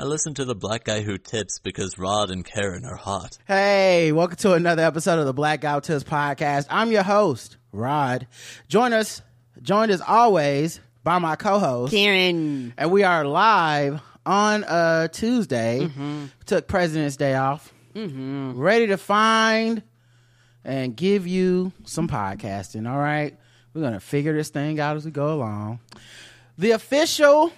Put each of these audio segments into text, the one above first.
I listen to the black guy who tips because Rod and Karen are hot. Hey, welcome to another episode of the Black Guy Who Tips podcast. I'm your host, Rod. Join us, joined as always by my co-host, Karen. and we are live on a Tuesday. Mm-hmm. Took President's Day off. Mm-hmm. Ready to find and give you some podcasting. All right, we're gonna figure this thing out as we go along. The official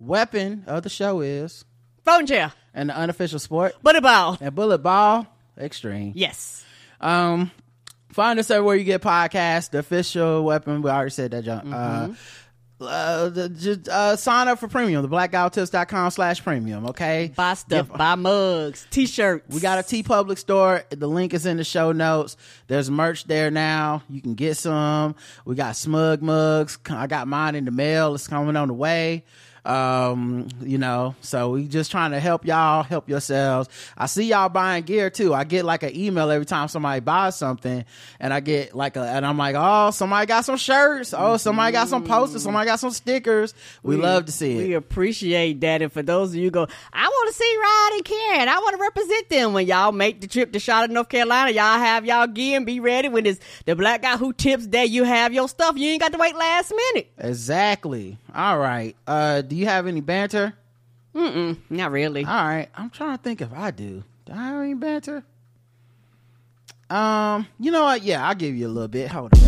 weapon of the show is, Phone jail and the unofficial sport, But a ball. and bullet ball extreme. Yes. Um, find us everywhere you get podcasts. The official weapon. We already said that, John. Mm-hmm. Uh, uh, the, just, uh, sign up for premium. The blackouttips.com slash premium. Okay. Buy stuff. Buy mugs. T-shirts. We got a Teepublic store. The link is in the show notes. There's merch there now. You can get some. We got smug mugs. I got mine in the mail. It's coming on the way. Um, you know, so we just trying to help y'all, help yourselves. I see y'all buying gear too. I get like an email every time somebody buys something and I get like a, and I'm like, oh, somebody got some shirts. Oh, somebody got some posters. Somebody got some stickers. We, love to see it. We appreciate that. And for those of you go, I want to see Rod and Karen. I want to represent them when y'all make the trip to Charlotte, North Carolina. Y'all have y'all gear and be ready when it's the black guy who tips that You have your stuff. You ain't got to wait last minute. Exactly. All right. Uh, do you have any banter? Mm-mm. Not really. All right, I'm trying to think if I do. Do I have any banter? Um, you know what? Yeah, I'll give you a little bit. Hold on.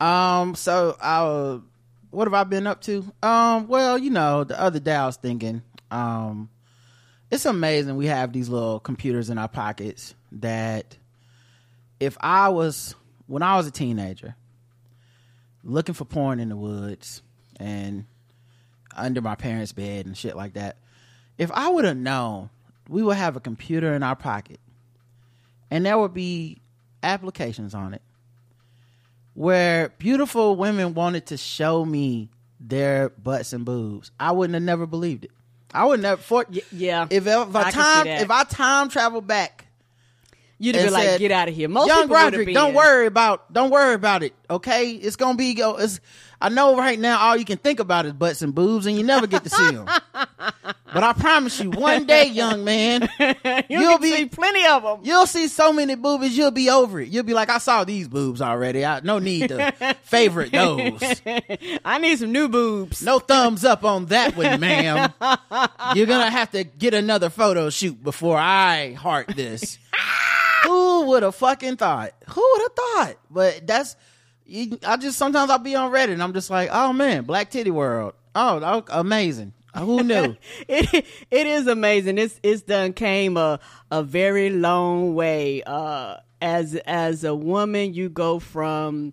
Um, so uh, what have I been up to? Um, well, you know, the other day I was thinking, um, it's amazing we have these little computers in our pockets that if I was when I was a teenager looking for porn in the woods and under my parents' bed and shit like that, if I would have known we would have a computer in our pocket and there would be applications on it where beautiful women wanted to show me their butts and boobs, I wouldn't have never believed it. I would never. For, Y- yeah. If, if I I time if I time travel back, You'd have been like, get out of here. Most young Roderick, don't worry about don't worry about it. Okay, it's gonna be go. It's I know right now all you can think about is butts and boobs, and you never get to see them. but I promise you, one day, young man, You'll you'll be be plenty of them. You'll see so many boobies, you'll be over it. You'll be like, I saw these boobs already. I no need to favorite those. I need some new boobs. No thumbs up on that one, ma'am. You're gonna have to get another photo shoot before I heart this. Who would have fucking thought? Who would have thought? But that's you, I just sometimes I'll be on Reddit and I'm just like, oh man, Black Titty World. Oh, amazing. Who knew? it it is amazing. It's it's done came a a very long way. Uh, as as a woman, you go from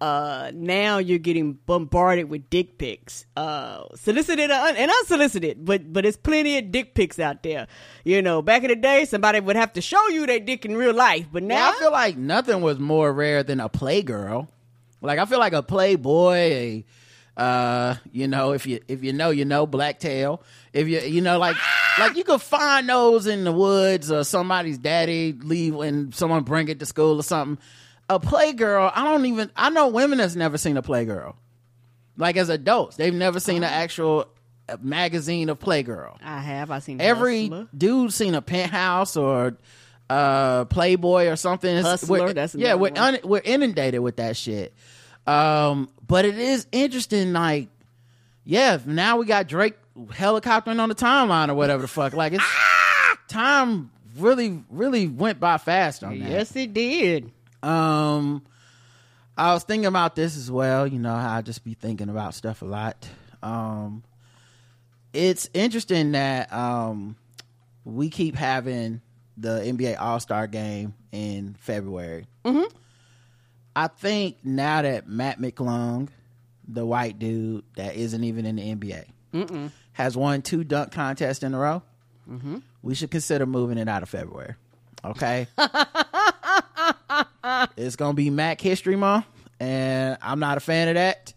uh now you're getting bombarded with dick pics uh solicited and unsolicited but but there's plenty of dick pics out there you know back in the day somebody would have to show you their dick in real life but now I feel like nothing was more rare than a playgirl. Like I feel like a playboy, a uh, you know, if you if you know, you know, blacktail. If you you know, like like you could find those in the woods or somebody's daddy leave and someone bring it to school or something. A playgirl, I don't even I know women that's never seen a playgirl. Like as adults, they've never seen an actual uh, magazine of playgirl i have i seen every Hustler. dude seen a penthouse or uh playboy or something Hustler, we're- that's yeah we're un- we're inundated with that shit um but it is interesting like yeah now we got drake helicoptering on the timeline or whatever the fuck like it's time really, really went by fast on that. Yes, it did. Um, I was thinking about this as well. You know how I just be thinking about stuff a lot. Um, it's interesting that um we keep having the NBA All Star Game in February. Mm-hmm. I think now that Mac McClung, the white dude that isn't even in the NBA, has won two dunk contests in a row, we should consider moving it out of February. Okay. it's gonna be Mac History Month, and I'm not a fan of that.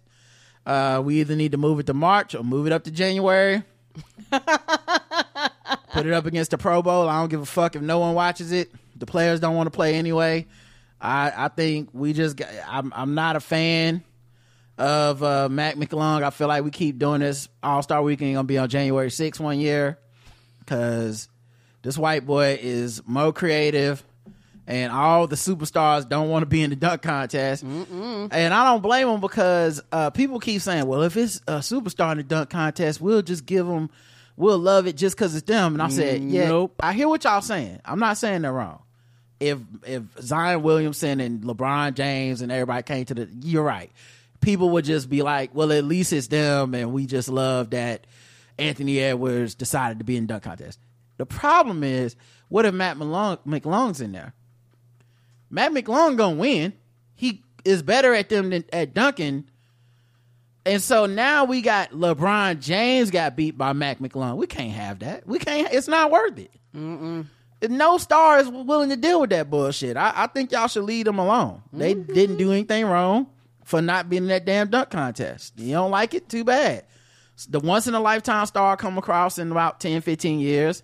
Uh, we either need to move it to March or move it up to January. Put it up against the Pro Bowl. I don't give a fuck if no one watches it. The players don't want to play anyway. I I think we just got, I'm I'm not a fan of uh, Mac McClung. I feel like we keep doing this All Star Weekend gonna be on January 6th one year because this white boy is more creative and all the superstars don't want to be in the dunk contest. And I don't blame them because uh, people keep saying, well, if it's a superstar in the dunk contest, we'll just give them, we'll love it just because it's them. And I said, yeah, Nope. I hear what y'all saying. I'm not saying they're wrong. If if Zion Williamson and LeBron James and everybody came to the, you're right. People would just be like, well, at least it's them, and we just love that Anthony Edwards decided to be in dunk contest. The problem is, what if Matt Malone, McClung's in there? Mac McClung gonna win. He is better at them than at Duncan. And so now we got LeBron James got beat by Mac McClung. We can't have that. We can't. It's not worth it. No star is willing to deal with that bullshit. I, I think y'all should leave them alone. They mm-hmm. didn't do anything wrong for not being in that damn dunk contest. You don't like it? Too bad. The once in a lifetime star come across in about 10, 15 years.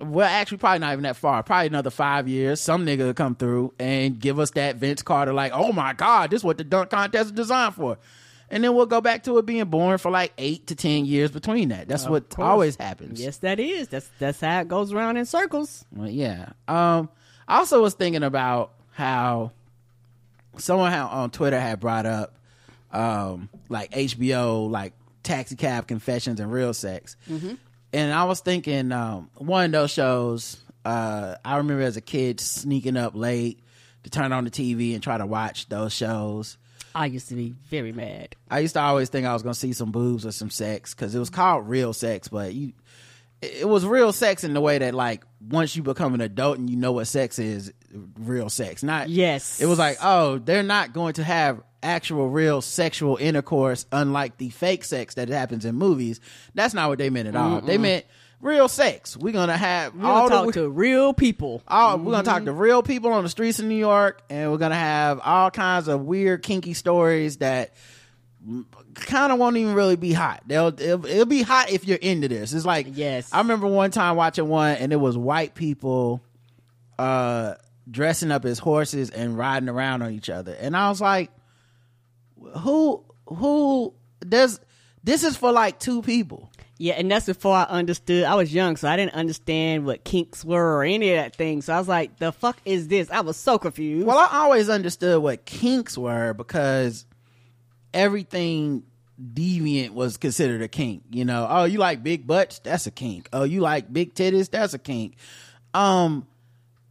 Well, actually, probably not even that far. Probably another five years. Some nigga will come through and give us that Vince Carter, like, oh my God, this is what the dunk contest is designed for. And then we'll go back to it being boring for like eight to 10 years between that. That's what course. always happens. Yes, that is. That's that's how it goes around in circles. Well, yeah. Um, I also was thinking about how someone had- on Twitter had brought up um, like HBO, like Taxi Cab Confessions and Real Sex, and I was thinking um, one of those shows. Uh, I remember as a kid sneaking up late to turn on the TV and try to watch those shows. I used to be very mad. I used to always think I was gonna see some boobs or some sex because it was called real sex, but you, it was real sex in the way that like once you become an adult and you know what sex is, real sex. Not Yes. It was like oh, they're not going to have actual real sexual intercourse, unlike the fake sex that happens in movies. That's not what they meant at all. They meant real sex. We're gonna have We're all gonna the talk to real people. all, we're gonna talk to real people on the streets of New York, and we're gonna have all kinds of weird, kinky stories that kind of won't even really be hot. They'll it'll, it'll be hot if you're into this. It's like Yes. I remember one time watching one, and it was white people uh dressing up as horses and riding around on each other, and I was like, who who does this is for like two people. Yeah, and that's before I understood. I was young, so I didn't understand what kinks were or any of that thing. So I was like, "The fuck is this?" I was so confused. Well, I always understood what kinks were because everything deviant was considered a kink. You know, oh, you like big butts? That's a kink. Oh, you like big titties? That's a kink. Um,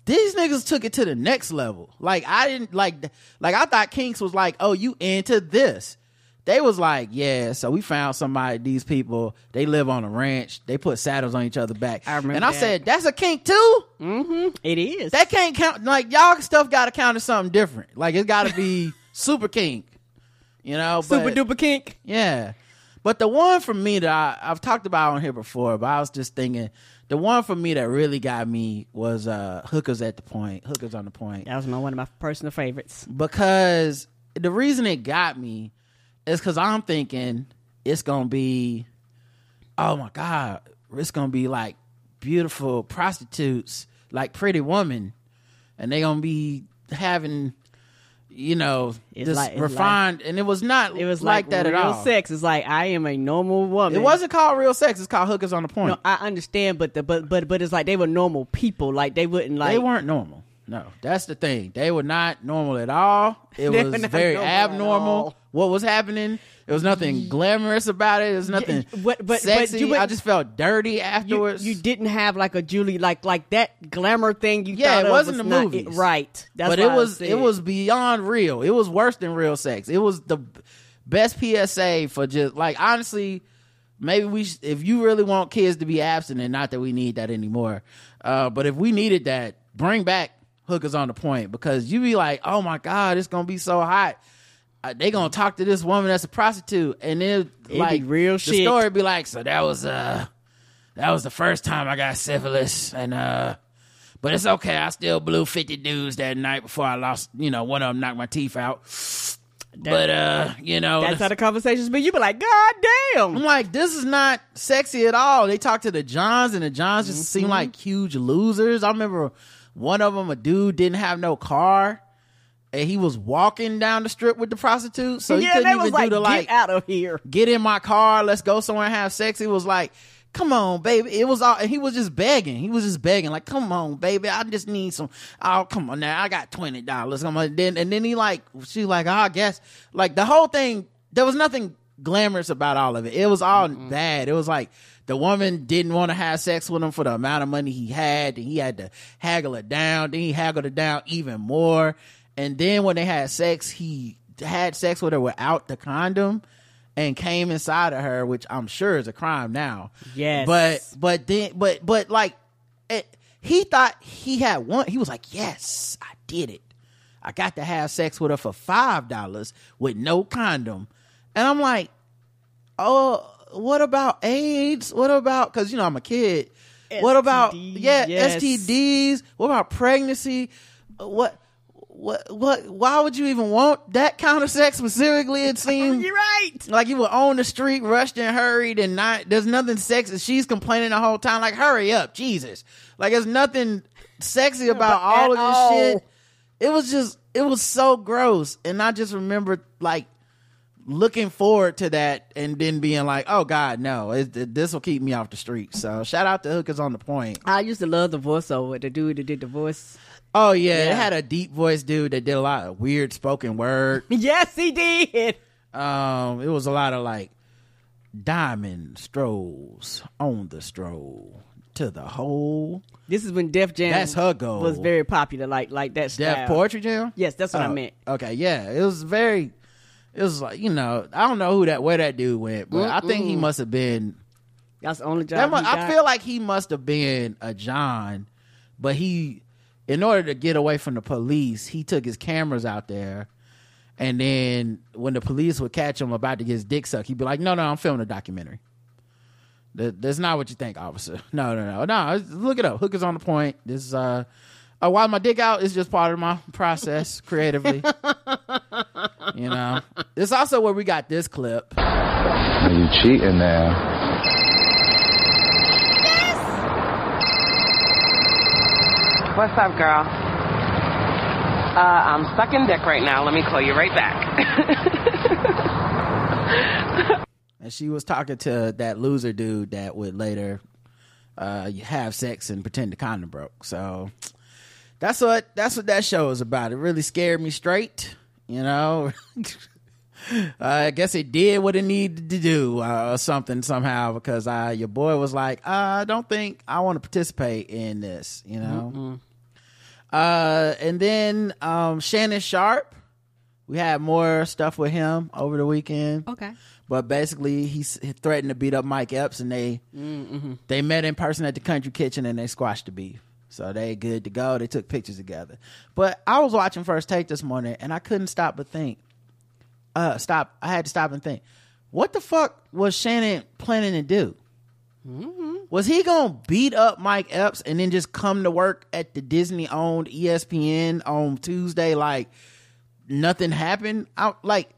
these niggas took it to the next level. Like I didn't like, like I thought kinks was like, oh, you into this. They was like, yeah. So we found somebody. These people, they live on a ranch. They put saddles on each other back. I remember and I that. said, that's a kink too. Mm-hmm. it is. That can't count. Like y'all stuff got to count as something different. Like it's got to be super kink. You know, super but- duper kink. Yeah, but the one for me that I, I've talked about on here before, but I was just thinking the one for me that really got me was uh hookers at the point, hookers on the point, That was my one of my personal favorites. because the reason it got me is because I'm thinking it's gonna be, oh my god, it's gonna be like beautiful prostitutes, like Pretty Woman, and they gonna be having. You know, It's this like- refined, and it was not. It was like, like, that real at all. sex. It's like I am a normal woman. It wasn't called real sex. It's called hookers on the point. No, I understand, but the but but but it's like they were normal people. Like they wouldn't like. they weren't normal. no. That's the thing. They were not normal at all. It was very abnormal. What was happening? There was nothing glamorous about it. There was nothing but- but- but sexy. you- but- I just felt dirty afterwards. you didn't have like a Julie like like that glamour thing. You Yeah, thought it wasn't was the movie, right? That's but it was it was beyond real. It was worse than real sex. It was the best PSA for just like honestly. Maybe we, sh- if you really want kids to be abstinent, not that we need that anymore, uh, but if we needed that, bring back hookers on the point because you be like, oh my god, it's gonna be so hot. They gonna talk to this woman that's a prostitute, and then like real the shit. story be like, so that was uh, that was the first time I got syphilis, and uh, but it's okay. I still blew 50 dudes that night before I lost, you know, one of them knocked my teeth out. but, uh, you know, That's how the conversations be. You be like, God damn. I'm like, this is not sexy at all. They talk to the Johns, and the Johns just seem Mm-hmm. like huge losers. I remember one of them, a dude didn't have no car. And he was walking down the strip with the prostitute, so he yeah, couldn't even was do like, the get like out of here. get in my car, let's go somewhere and have sex. It was like, come on, baby. It was all, and he was just begging. He was just begging, like, come on, baby. I just need some. Oh, come on now. I got twenty dollars. Come on. Then and then he like, she like, oh, I guess like the whole thing. There was nothing glamorous about all of it. It was all bad. It was like the woman didn't want to have sex with him for the amount of money he had, and he had to haggle it down. Then he haggled it down even more. And then when they had sex, he had sex with her without the condom and came inside of her, which I'm sure is a crime now. Yes. But but then but but like it, he thought he had one. He was like, yes, I did it. I got to have sex with her for five dollars with no condom, and I'm like, oh, what about AIDS? What about because you know I'm a kid. what about yeah yes. STDs? What about pregnancy? What? What? What? Why would you even want that kind of sex specifically? It oh, seems You're right. like you were on the street, rushed and hurried, and not there's nothing sexy. She's complaining the whole time, like, hurry up, Jesus. Like there's nothing sexy about all of this all. shit. It was just it was so gross. And I just remember like looking forward to that and then being like, oh God, no, it, this will keep me off the street. So shout out to Hookers on the Point. I used to love the voiceover. The dude that did the voice. Oh yeah, it had a deep voice dude that did a lot of weird spoken word. Yes, he did. Um, it was a lot of like diamond strolls on the stroll to the hole. This is when Def Jam That's her goal. was very popular, like like that style. Def Poetry Jam. Yes, that's what I Oh, meant. Okay, yeah, it was very. It was like you know I don't know who that where that dude went, but I think he must have been. That's the only job. mu- he I feel like he must have been a John, but he, in order to get away from the police, he took his cameras out there, and then when the police would catch him about to get his dick sucked, he'd be like, "No, no, I'm filming a documentary." That, that's not what you think, officer. No, no, no, no. Look it up. Hookers on the point. This is uh, uh while my dick out is just part of my process creatively. you know, it's also where we got this clip. Are you cheating now? What's up, girl? Uh, I'm sucking dick right now. Let me call you right back. and she was talking to that loser dude that would later uh have sex and pretend the condom broke so that's what that's what that show is about it really scared me straight you know uh, i guess it did what it needed to do uh, or something somehow because uh your boy was like uh, i don't think i want to participate in this you know uh and then um shannon sharpe we had more stuff with him over the weekend Okay. but basically he s- he threatened to beat up Mike Epps, and they they met in person at the Country Kitchen and they squashed the beef. So they good to go. They took pictures together. But I was watching First Take this morning, and I couldn't stop but think. Uh, stop. I had to stop and think. What the fuck was Shannon planning to do? Was he gonna beat up Mike Epps and then just come to work at the Disney owned ESPN on Tuesday like nothing happened? I, like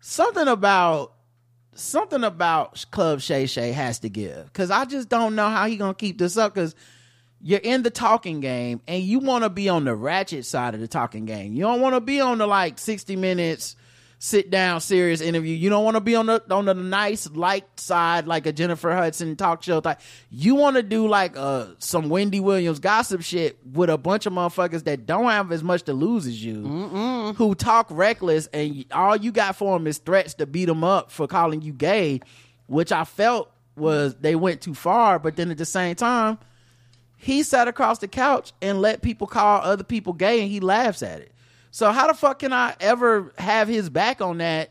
something about something about Club Shay Shay has to give because I just don't know how he gonna keep this up because you're in the talking game and you want to be on the ratchet side of the talking game. You don't want to be on the like 60 minutes sit down serious interview. You don't want to be on the on the nice light side like a Jennifer Hudson talk show type. You want to do like uh some Wendy Williams gossip shit with a bunch of motherfuckers that don't have as much to lose as you, who talk reckless, and all you got for them is threats to beat them up for calling you gay, which I felt was they went too far. But then at the same time, he sat across the couch and let people call other people gay, and he laughs at it. So how the fuck can I ever have his back on that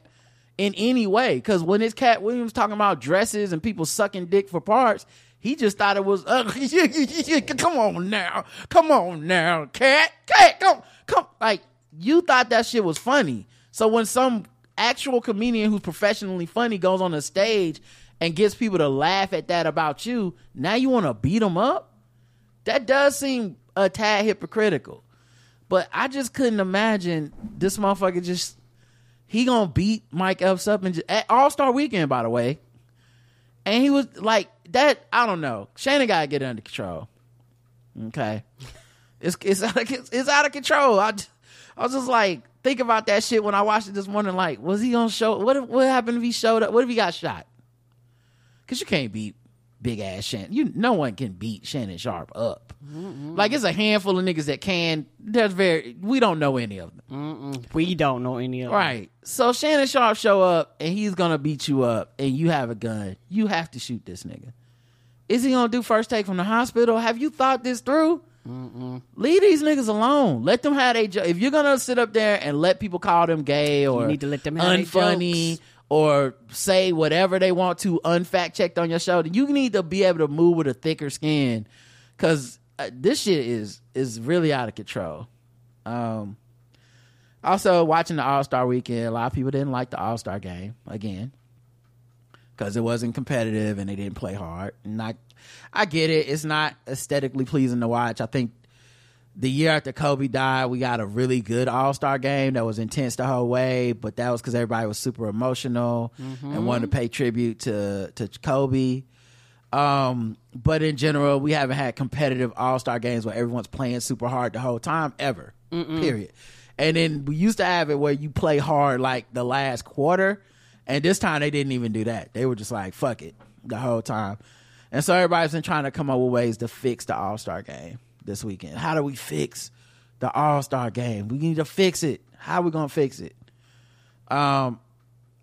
in any way? Because when this Katt Williams talking about dresses and people sucking dick for parts, he just thought it was ugly. come on now, come on now, Katt, Katt, come, come. Like you thought that shit was funny. So when some actual comedian who's professionally funny goes on a stage and gets people to laugh at that about you, now you want to beat them up? That does seem a tad hypocritical. But I just couldn't imagine this motherfucker just he gonna beat Mike Epps up and just, at All Star Weekend, by the way. And he was like that. I don't know. Shannon gotta get under control. Okay, it's it's out of, it's out of control. I I was just like think about that shit when I watched it this morning. Like, was he gonna show? What if, what happened if he showed up? What if he got shot? Because you can't beat big ass Shannon. You no one can beat Shannon Sharpe up. Like it's a handful of niggas that can. There's very we don't know any of them. We don't know any of them. Right. So Shannon Sharpe show up and he's gonna beat you up and you have a gun. You have to shoot this nigga. Is he gonna do first take from the hospital? Have you thought this through? Leave these niggas alone. Let them have a jo- If you're gonna sit up there and let people call them gay or need to let them unfunny. Or say whatever they want to unfact checked on your show, you need to be able to move with a thicker skin because uh, this shit is is really out of control. Um, also, watching the All Star Weekend, a lot of people didn't like the All Star game again because it wasn't competitive and they didn't play hard. And I, I get it; it's not aesthetically pleasing to watch. I think the year after Kobe died, we got a really good All Star game that was intense the whole way, but that was because everybody was super emotional and wanted to pay tribute to to Kobe. Um, but in general, we haven't had competitive All Star games where everyone's playing super hard the whole time ever. Period. And then we used to have it where you play hard like the last quarter, and this time they didn't even do that. They were just like fuck it the whole time. And so everybody's been trying to come up with ways to fix the All Star game this weekend. How do we fix the All Star game? We need to fix it. How are we gonna fix it? Um,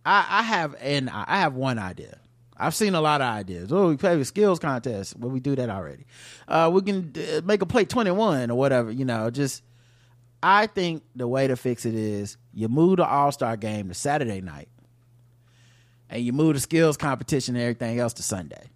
I, I have and I have one idea. I've seen a lot of ideas. Oh, we play a skills contest. Well, we do that already. Uh, we can uh, make a play twenty one or whatever. You know, just I think the way to fix it is you move the All Star game to Saturday night, and you move the skills competition and everything else to Sunday,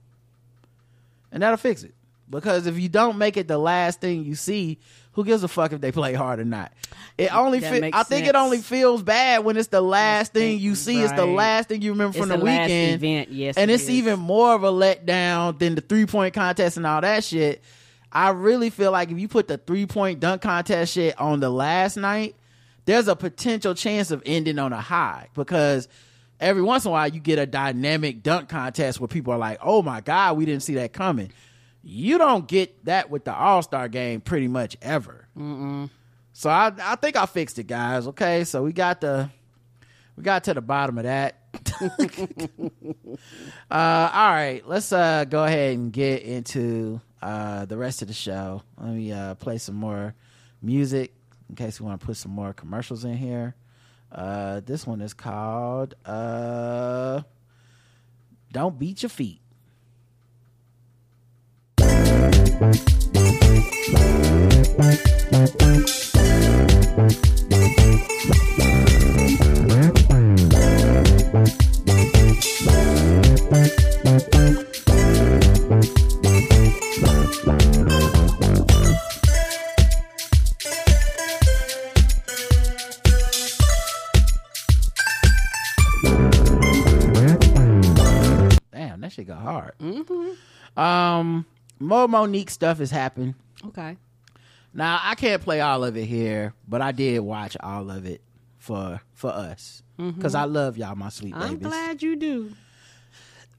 and that'll fix it. Because if you don't make it the last thing you see, who gives a fuck if they play hard or not? It only fe- I think it only feels bad when it's the last thing you see. It's the last thing you remember It's from the, weekend. event. Yes, and it it's is. even more of a letdown than the three point contest and all that shit. I really feel like if you put the three point dunk contest shit on the last night, there's a potential chance of ending on a high because every once in a while you get a dynamic dunk contest where people are like, "Oh my god, we didn't see that coming." You don't get that with the All Star game pretty much ever. So I I think I fixed it, guys. Okay, so we got the we got to the bottom of that. uh, all right, let's uh, go ahead and get into uh, the rest of the show. Let me uh, play some more music in case we want to put some more commercials in here. Uh, this one is called uh, "Don't Beat Your Feet." Damn, that shit got hard. Um, more Mo'Nique stuff has happened. Okay. Now I can't play all of it here, but I did watch all of it for for us because I love y'all, my sweet babies. I'm glad you do.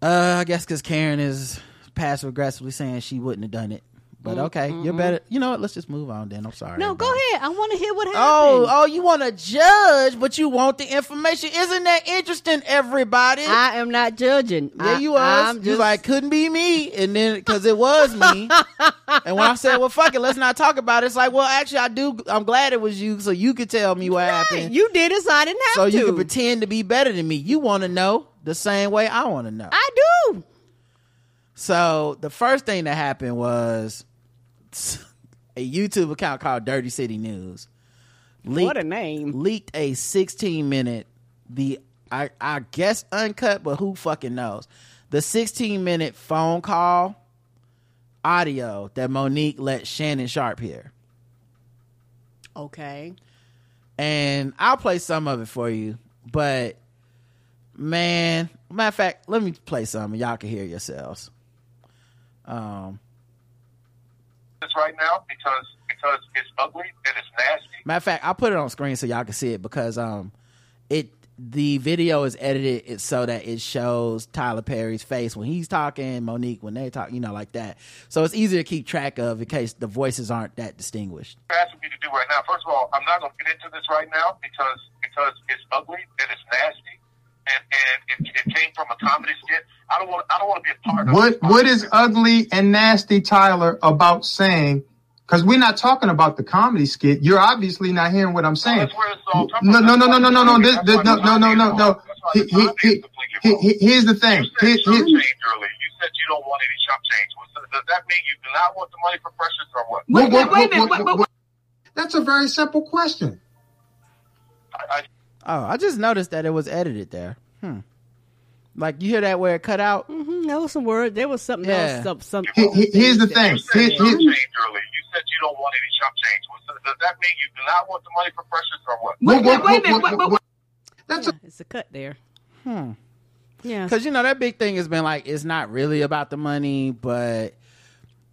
Uh, I guess because Karen is passive aggressively saying she wouldn't have done it, But mm-hmm. okay, you're better. You know what? Let's just move on. Then I'm sorry. No, go ahead. I want to hear what oh, happened. Oh, oh, you want to judge, but you want the information. Isn't that interesting, everybody? I am not judging. yeah, I- you was. I'm You just- like couldn't be me, and then because it was me, and when I said, "Well, fuck it, let's not talk about it," it's like, well, actually, I do. I'm glad it was you, so you could tell me what Right, happened. You did it, so I didn't have so to. you can pretend to be better than me. You want to know the same way I want to know. I do. So the first thing that happened was a YouTube account called Dirty City News. Leaked, What a name. Leaked a 16 minute, the I, I guess uncut, but who fucking knows? The 16 minute phone call audio that Mo'Nique let Shannon Sharpe hear. Okay. And I'll play some of it for you, but man, matter of fact, let me play some and y'all can hear yourselves. Um, this right now because because it's ugly and it's nasty. Matter of fact, I'll put it on screen so y'all can see it because um it the video is edited it so that it shows Tyler Perry's face when he's talking, Mo'Nique when they talk, you know, like that. So it's easier to keep track of in case the voices aren't that distinguished. You're asking me to do right now. First of all, I'm not going to get into this right now because because it's ugly and it's nasty, and and it, it came from a comedy skit. I don't want I don't want to be a part of What it. what is ugly and nasty, Tyler, about saying? Because we're not talking about the comedy skit. You're obviously not hearing what I'm saying. that's where it's all coming No, no, no, no, no, no, no. This, this, no, no, no, no, no. wrong. That's why He- he- he- he- Here's the You thing. said Here- chump here- change earlier. You said you don't want any chump change. Does that mean you do not want the money for precious or what? Wait, wait, wait a minute, wait, wait, wait. That's a very simple question. I, I, Oh, I just noticed that it was edited there. Hmm. Like you hear that where it cut out? hmm There was some word. There was something Yeah. else. Some, some, He- he- here's the thing. you said Here- here- change earlier. You said you don't want any chump change. Does that mean you do not want the money for precious or what? Wait, What- wait, wait a what- minute. Wait, wait, wait. That's yeah, a it's a cut there. Hmm. Yeah. Because you know that big thing has been like it's not really about the money, but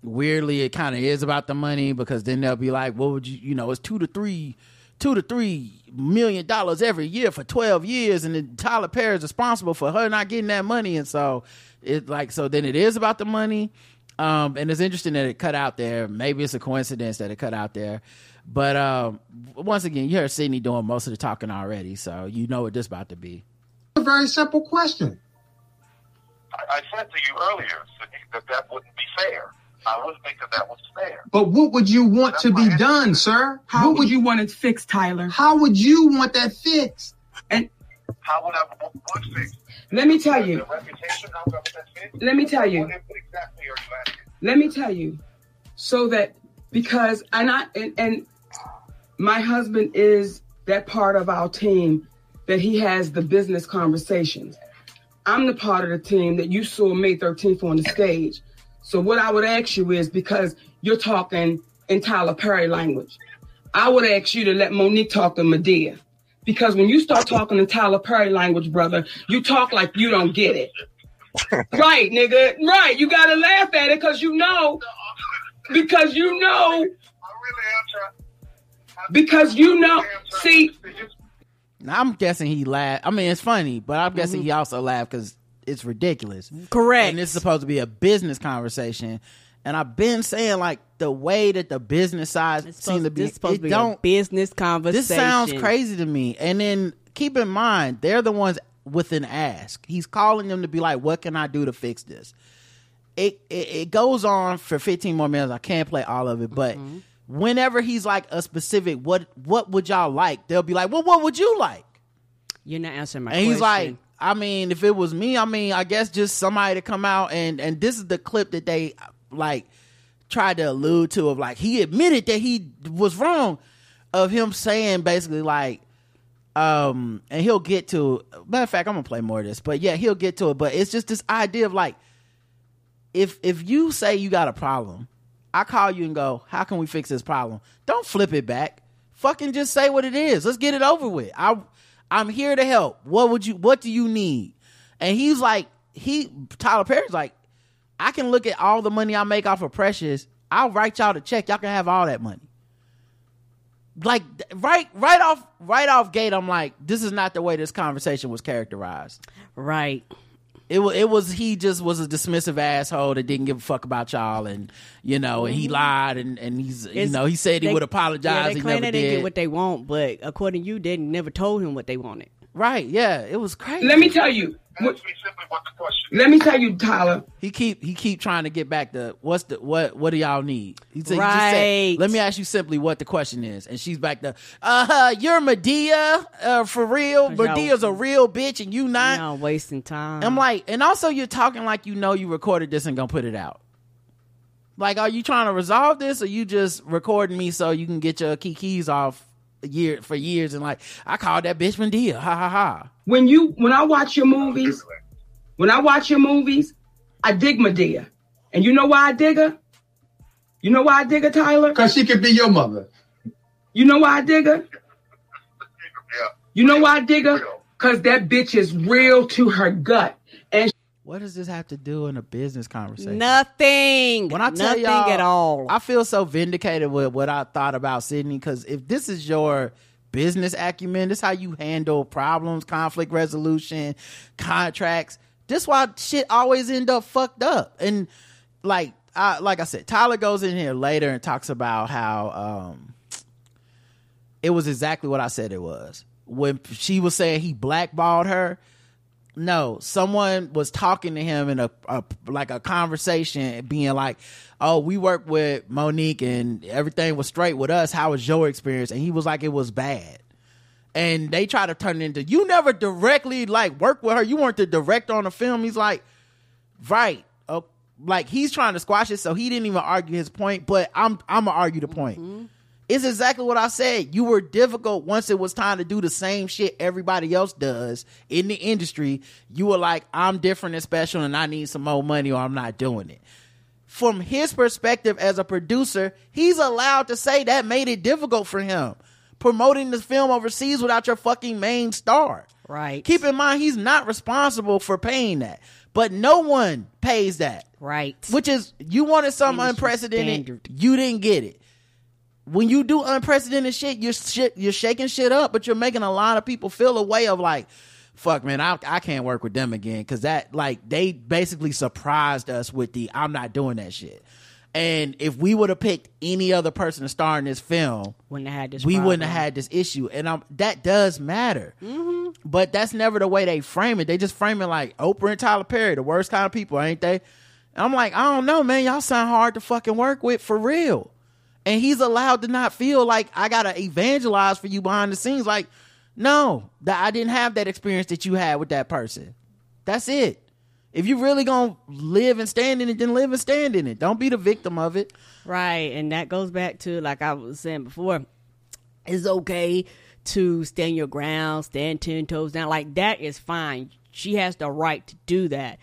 weirdly it kind of is about the money because then they'll be like, "What would you? You know, it's two to three, two to three million dollars every year for twelve years," and then Tyler Perry is responsible for her not getting that money, and so it like so then it is about the money. Um, and it's interesting that it cut out there. Maybe it's a coincidence that it cut out there. But um, once again, you heard Sydney doing most of the talking already, so you know what this about to be. a very simple question. I, I said to you earlier, Sydney, that that wouldn't be fair. I wouldn't think that that was fair. But what would you want to be done, sir? How What would you want it fixed, Tyler? How would you want that fixed? And How would I what, what fix? let me tell you. The reputation, how would that fix? Let me tell you. What, what exactly are you asking? Let me tell you, so that because and I and, and my husband is that part of our team that he has the business conversations. I'm the part of the team that you saw May 13th on the stage. So what I would ask you is because you're talking in Tyler Perry language, I would ask you to let Mo'Nique talk to Madea. Because when you start talking in Tyler Perry language, brother, you talk like you don't get it. right, nigga. Right. You gotta laugh at it because you know. Because you know. I really am trying. Because you know. See, Now I'm guessing he laughed. I mean, it's funny, but I'm guessing mm-hmm. he also laughed because it's ridiculous. Correct. And it's supposed to be a business conversation. And I've been saying like the way that the business side seems to be, this supposed it to be don't. a business conversation. this sounds crazy to me. And then keep in mind, they're the ones with an ask. He's calling them to be like, "What can I do to fix this?" It it, it goes on for 15 more minutes. I can't play all of it, but Mm-hmm. whenever he's like a specific, what what would y'all like? They'll be like, "Well, what would you like?" You're not answering my And question. And he's like, I mean, if it was me, I mean, I guess just somebody to come out and and this is the clip that they like tried to allude to of like he admitted that he was wrong of him saying basically like um and he'll get to matter of fact I'm gonna play more of this but yeah he'll get to it. But it's just this idea of like if if you say you got a problem I call you and go how can we fix this problem? Don't flip it back. Fucking just say what it is. Let's get it over with. I I'm here to help. What would you what do you need? And he's like he Tyler Perry's like I can look at all the money I make off of Precious. I'll write y'all the check. Y'all can have all that money. Like right right off right off gate i'm like this is not the way this conversation was characterized. Right. It was, it was he just was a dismissive asshole that didn't give a fuck about y'all and you know and he lied and and he's you Mm-hmm. It's- know he said he they- would Yeah, apologize they he claim never they didn't did get what they want, but according to you, they never told him what they wanted. right yeah it was crazy Let me tell you. What, Ask me simply what the question let me tell you, Tyler. he keep he keep trying to get back to what's the what what do y'all need he said, he just Right. said, let me ask you simply what the question is and she's back to uh you're Madea uh for real Madea's a real bitch and you not Y'all wasting time. I'm like, and also you're talking like you know you recorded this and gonna put it out. Like, are you trying to resolve this, or you just recording me so you can get your key keys off a year for years? And like, I called that bitch Madea. Ha ha ha. When you when I watch your movies, when I watch your movies, I dig Madea. And you know why I dig her? You know why I dig her, Tyler? Because she could be your mother. You know why I dig her? Yeah. You know why I dig her? Cause that bitch is real to her gut. What does this have to do in a business conversation? nothing. When I tell nothing y'all, at all. I feel so vindicated with what I thought about Sydney because if this is your business acumen, this is how you handle problems, conflict resolution, contracts. This why shit always end up fucked up. And like, I, like I said, Tyler goes in here later and talks about how um, it was exactly what I said it was when she was saying he blackballed her no someone was talking to him in a, a like a conversation being like oh we worked with mo'nique and everything was straight with us. How was your experience? And he was like it was bad. And they try to turn it into you never directly like work with her. You weren't the director on the film. He's like right. Oh, like he's trying to squash it so he didn't even argue his point but i'm i'm gonna argue the point mm-hmm. It's exactly what I said. You were difficult once it was time to do the same shit everybody else does in the industry. You were like, I'm different and special and I need some more money or I'm not doing it. From his perspective as a producer, he's allowed to say that made it difficult for him. Promoting the film overseas without your fucking main star. right. Keep in mind, he's not responsible for paying that. But no one pays that right. which is you wanted something unprecedented standard. you didn't get it when you do unprecedented shit you're shit you're shaking shit up but you're making a lot of people feel a way of like fuck man i, I can't work with them again. Because that like they basically surprised us with the i'm not doing that shit. And if we would have picked any other person to star in this film Wouldn't have had this. we wouldn't have had this issue. And um, that does matter. But that's never the way they frame it. They just frame it like oprah and tyler perry the worst kind of people ain't they? And i'm like i don't know man. Y'all sound hard to fucking work with for real and he's allowed to not feel like i gotta evangelize for you behind the scenes like no that i didn't have that experience that you had with that person that's it if you really gonna live and stand in it then live and stand in it don't be the victim of it Right, and that goes back to like I was saying before. It's okay to stand your ground, stand ten toes down. Like that is fine. She has the right to do that.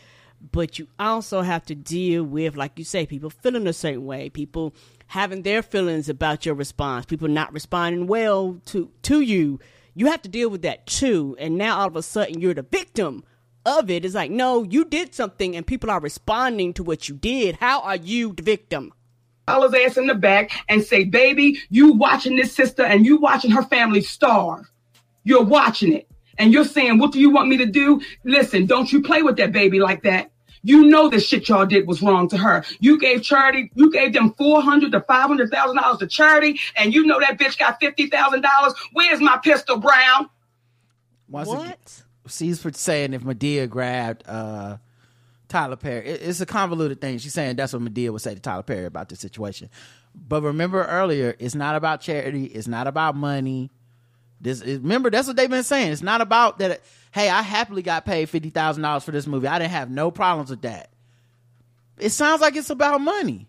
But you also have to deal with, like you say, people feeling a certain way, people having their feelings about your response, people not responding well to to you. You have to deal with that too. And now all of a sudden you're the victim of it. It's like, no, you did something and people are responding to what you did. How are you the victim? Tyler's ass in the back and say, baby, you watching this sister and you watching her family starve. You're watching it. And you're saying, what do you want me to do? Listen, don't you play with that baby like that. You know the shit y'all did was wrong to her. You gave charity, you gave them four hundred to five hundred thousand dollars to charity, and you know that bitch got fifty thousand dollars. Where's my pistol, Brown? Once again- What? she's for saying if Madea grabbed uh, Tyler Perry, it- it's a convoluted thing. She's saying that's what Madea would say to Tyler Perry about this situation. But remember earlier, it's not about charity. It's not about money. This is, remember that's what they've been saying. It's not about that. Hey, I happily got paid fifty thousand dollars for this movie. I didn't have no problems with that. It sounds like it's about money.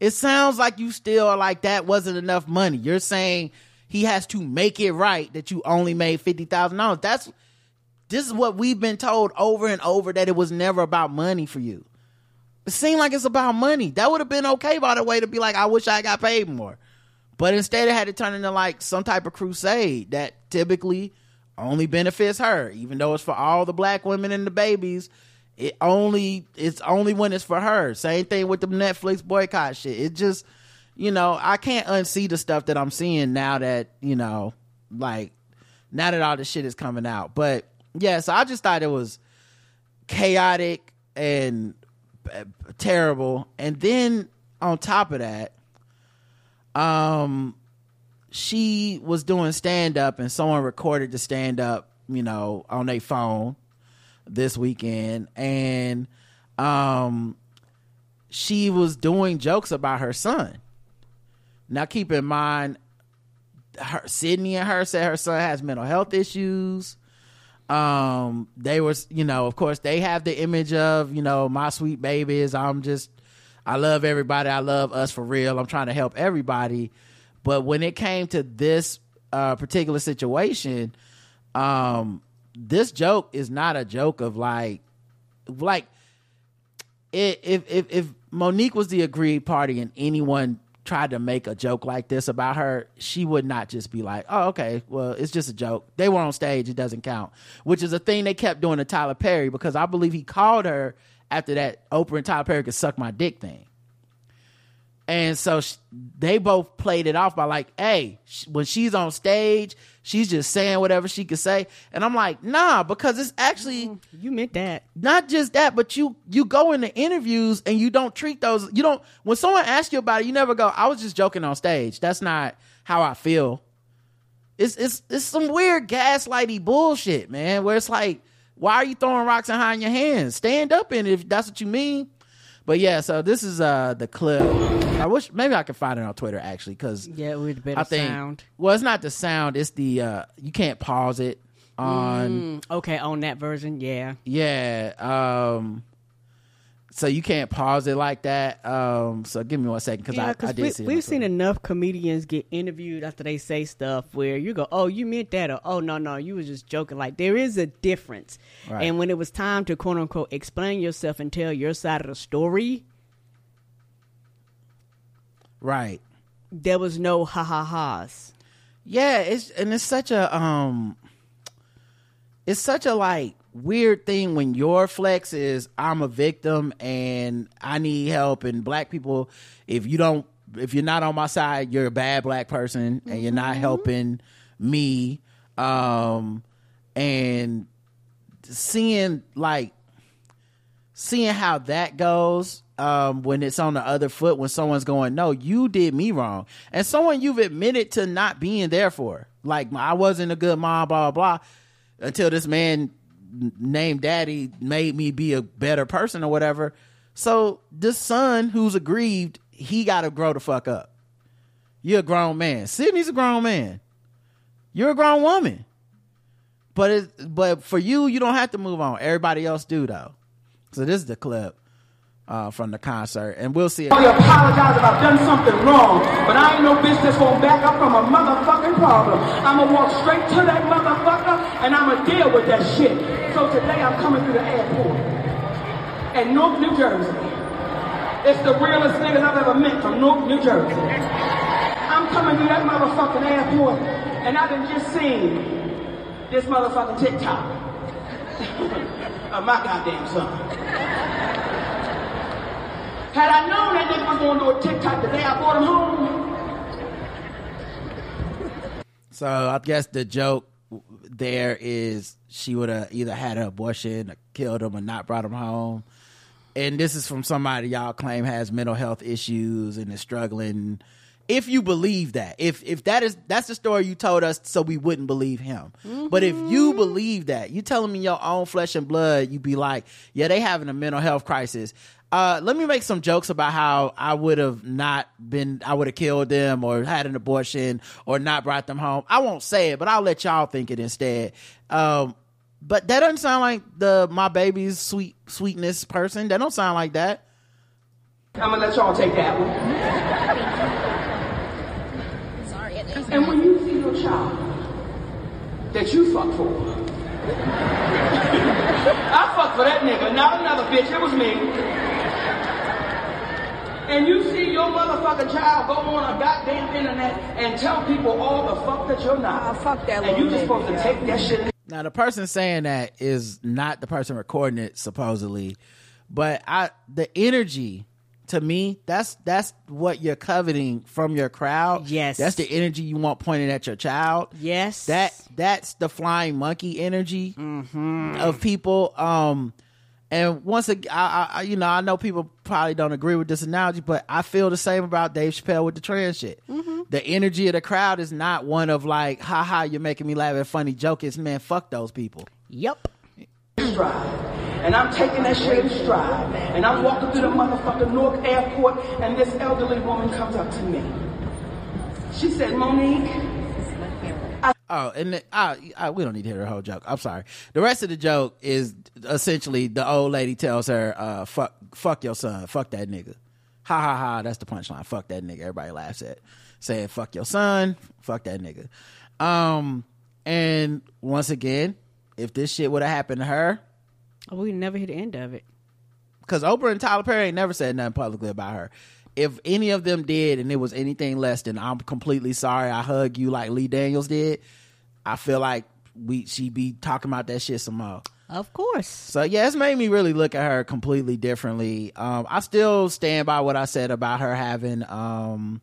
It sounds like you still like that wasn't enough money. You're saying he has to make it right that you only made fifty thousand dollars. That's this is what we've been told over and over that it was never about money for you. It seemed like it's about money. That would have been okay by the way to be like, I wish I got paid more. But instead it had to turn into like some type of crusade that typically only benefits her, even though it's for all the black women and the babies. It only it's only when it's for her. Same thing with the Netflix boycott shit. It just you know, I can't unsee the stuff that I'm seeing now that, you know, like now that all this shit is coming out. But yeah, so I just thought it was chaotic and uh, terrible. And then on top of that, um, she was doing stand up and someone recorded the stand up, you know, on their phone this weekend. And, um, she was doing jokes about her son. Now keep in mind, her Sydney and her said her son has mental health issues. Um, they was, you know, of course they have the image of, you know, my sweet babies. I'm just, I love everybody. I love us for real. I'm trying to help everybody. But when it came to this uh, particular situation, um, this joke is not a joke of like, like, if if if Mo'Nique was the agreed party and anyone tried to make a joke like this about her, she would not just be like, "Oh, okay, well, it's just a joke." They were on stage; it doesn't count. Which is a thing they kept doing to Tyler Perry because I believe he called her after that Oprah and Tyler Perry could suck my dick thing. And so sh- they both played it off by like, hey, sh- when she's on stage, she's just saying whatever she could say. And I'm like, nah, because it's actually mm, You meant that. not just that, but you you go into interviews and you don't treat those. You don't when someone asks you about it, you never go. I was just joking on stage. That's not how I feel. It's it's it's some weird gaslighty bullshit, man. Where it's like, why are you throwing rocks and hiding your hands? Stand up in it if that's what you mean. But yeah, so this is uh the clip. I wish maybe I could find it on Twitter actually because Yeah, with better I think sound. well, it's not the sound. It's the uh you can't pause it on Mm, okay, on that version, yeah. yeah. Um so you can't pause it like that. Um so give me one second because Yeah, I, I did we, see we've seen enough comedians get interviewed after they say stuff where you go, "Oh, you meant that," or "Oh, no, no, you was just joking." Like there is a difference, Right. and when it was time to quote unquote explain yourself and tell your side of the story, right. there was no ha ha ha's. Yeah, it's and it's such a um it's such a like weird thing when your flex is I'm a victim and I need help and black people if you don't if you're not on my side, you're a bad black person and you're not helping me. Um and seeing like seeing how that goes um when it's on the other foot when someone's going no you did me wrong and someone you've admitted to not being there for like i wasn't a good mom blah blah blah until this man named daddy made me be a better person or whatever so this son who's aggrieved he gotta grow the fuck up you're a grown man sydney's a grown man you're a grown woman but it, but for you you don't have to move on everybody else do though so this is the clip uh, from the concert, and we'll see. It. I apologize if I've done something wrong, but I ain't no bitch that's gonna back up from a motherfucking problem. I'ma walk straight to that motherfucker and I'ma deal with that shit. So today I'm coming through the airport in Newark, New Jersey. It's the realest niggas I've ever met from Newark, New Jersey. I'm coming through that motherfucking airport and I done just seen this motherfucking TikTok of oh, my goddamn son. Had I known that nigga was gonna do a TikTok the day I brought him home, So I guess the joke there is she would have either had an abortion, or killed him, or not brought him home. And this is from somebody y'all claim has mental health issues and is struggling. If you believe that, if if that is that's the story you told us, so we wouldn't believe him. But if you believe that, you telling me your own flesh and blood, you'd be like, yeah, they having a mental health crisis. Uh, let me make some jokes about how I would have not been, I would have killed them or had an abortion or not brought them home. I won't say it, but I'll let y'all think it instead. Um, but that doesn't sound like the my baby's sweet sweetness person. That don't sound like that. I'm gonna let y'all take that one. And when you see your child that you fuck for, I fuck for that nigga, not another bitch, it was me. And you see your motherfucking child go on a goddamn internet and tell people all the fuck that you're not. fuck that And you just supposed to take that shit Now the person saying that is not the person recording it supposedly, but I the energy to me that's that's what you're coveting from your crowd. Yes. that's the energy you want pointed at your child. Yes. that that's the flying monkey energy of people. Um, And once again, I, I, you know, I know people probably don't agree with this analogy, but I feel the same about Dave Chappelle with the trans shit. Mm-hmm. The energy of the crowd is not one of like, ha ha, you're making me laugh at a funny joke. It's man, fuck those people. Yep. stride. And I'm taking that shit in stride. And I'm walking through the motherfucking Newark airport, and this elderly woman comes up to me. She said, Mo'Nique, Oh, and the, uh, uh, we don't need to hear the whole joke. I'm sorry. The rest of the joke is essentially the old lady tells her, uh, "Fuck, fuck your son, fuck that nigga." Ha ha ha. That's the punchline. Fuck that nigga. Everybody laughs at saying, "Fuck your son, fuck that nigga." Um, and once again, if this shit would have happened to her, Oh, we never hear the end of it. because Oprah and Tyler Perry ain't never said nothing publicly about her. If any of them did, and it was anything less than "I'm completely sorry," I hug you like Lee Daniels did, I feel like we she be talking about that shit some more. Of course. So yeah, it's made me really look at her completely differently. Um, I still stand by what I said about her having, um,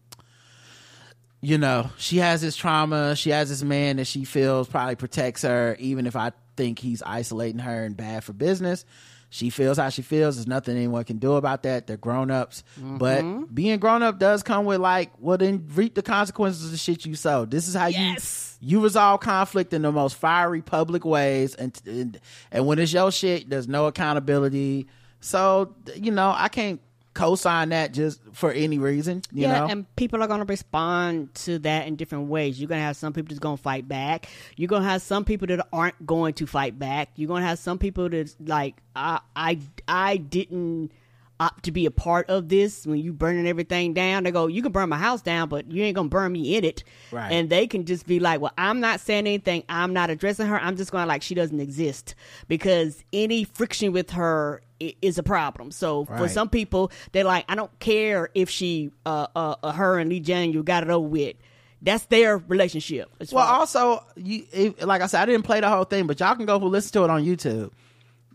you know, she has this trauma. She has this man that she feels probably protects her, even if I think he's isolating her and bad for business. She feels how she feels. There's nothing anyone can do about that. They're grown ups. But mm-hmm. being grown up does come with like, well, then reap the consequences of the shit you sow. This is how Yes. you you resolve conflict in the most fiery public ways, and and, and when it's your shit, there's no accountability. So you know, I can't co-sign that just for any reason. You yeah, know, and people are going to respond to that in different ways. You're going to have some people that's going to fight back. You're going to have some people that aren't going to fight back. You're going to have some people that's like, I, I, I didn't opt to be a part of this. When you burning everything down, they go, you can burn my house down, but you ain't going to burn me in it. Right. And they can just be like, well, I'm not saying anything. I'm not addressing her. I'm just going to like she doesn't exist because any friction with her is a problem. So for some people, they're like, I don't care if she, uh, uh, uh, her and Lee Daniel got it over with. That's their relationship. Well, also, you it, like I said, I didn't play the whole thing, but y'all can go listen to it on YouTube.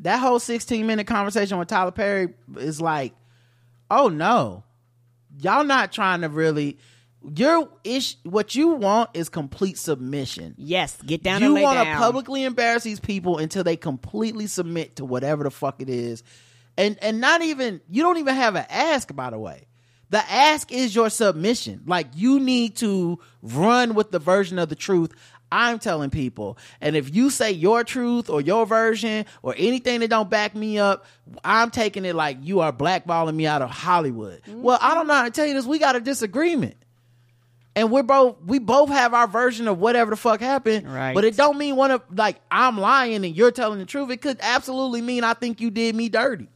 That whole 16 minute conversation with Tyler Perry is like, oh no, y'all not trying to really. Your ish, what you want is complete submission. yes, get down you want to publicly embarrass these people until they completely submit to whatever the fuck it is, and and not even you don't even have an ask. By the way, the ask is your submission. Like you need to run with the version of the truth. I'm telling people, and if you say your truth or your version or anything that don't back me up, I'm taking it like you are blackballing me out of Hollywood. Well, I don't know how to tell you this. We got a disagreement and we're both we both have our version of whatever the fuck happened. Right. But it don't mean one of like I'm lying and you're telling the truth. It could absolutely mean I think you did me dirty.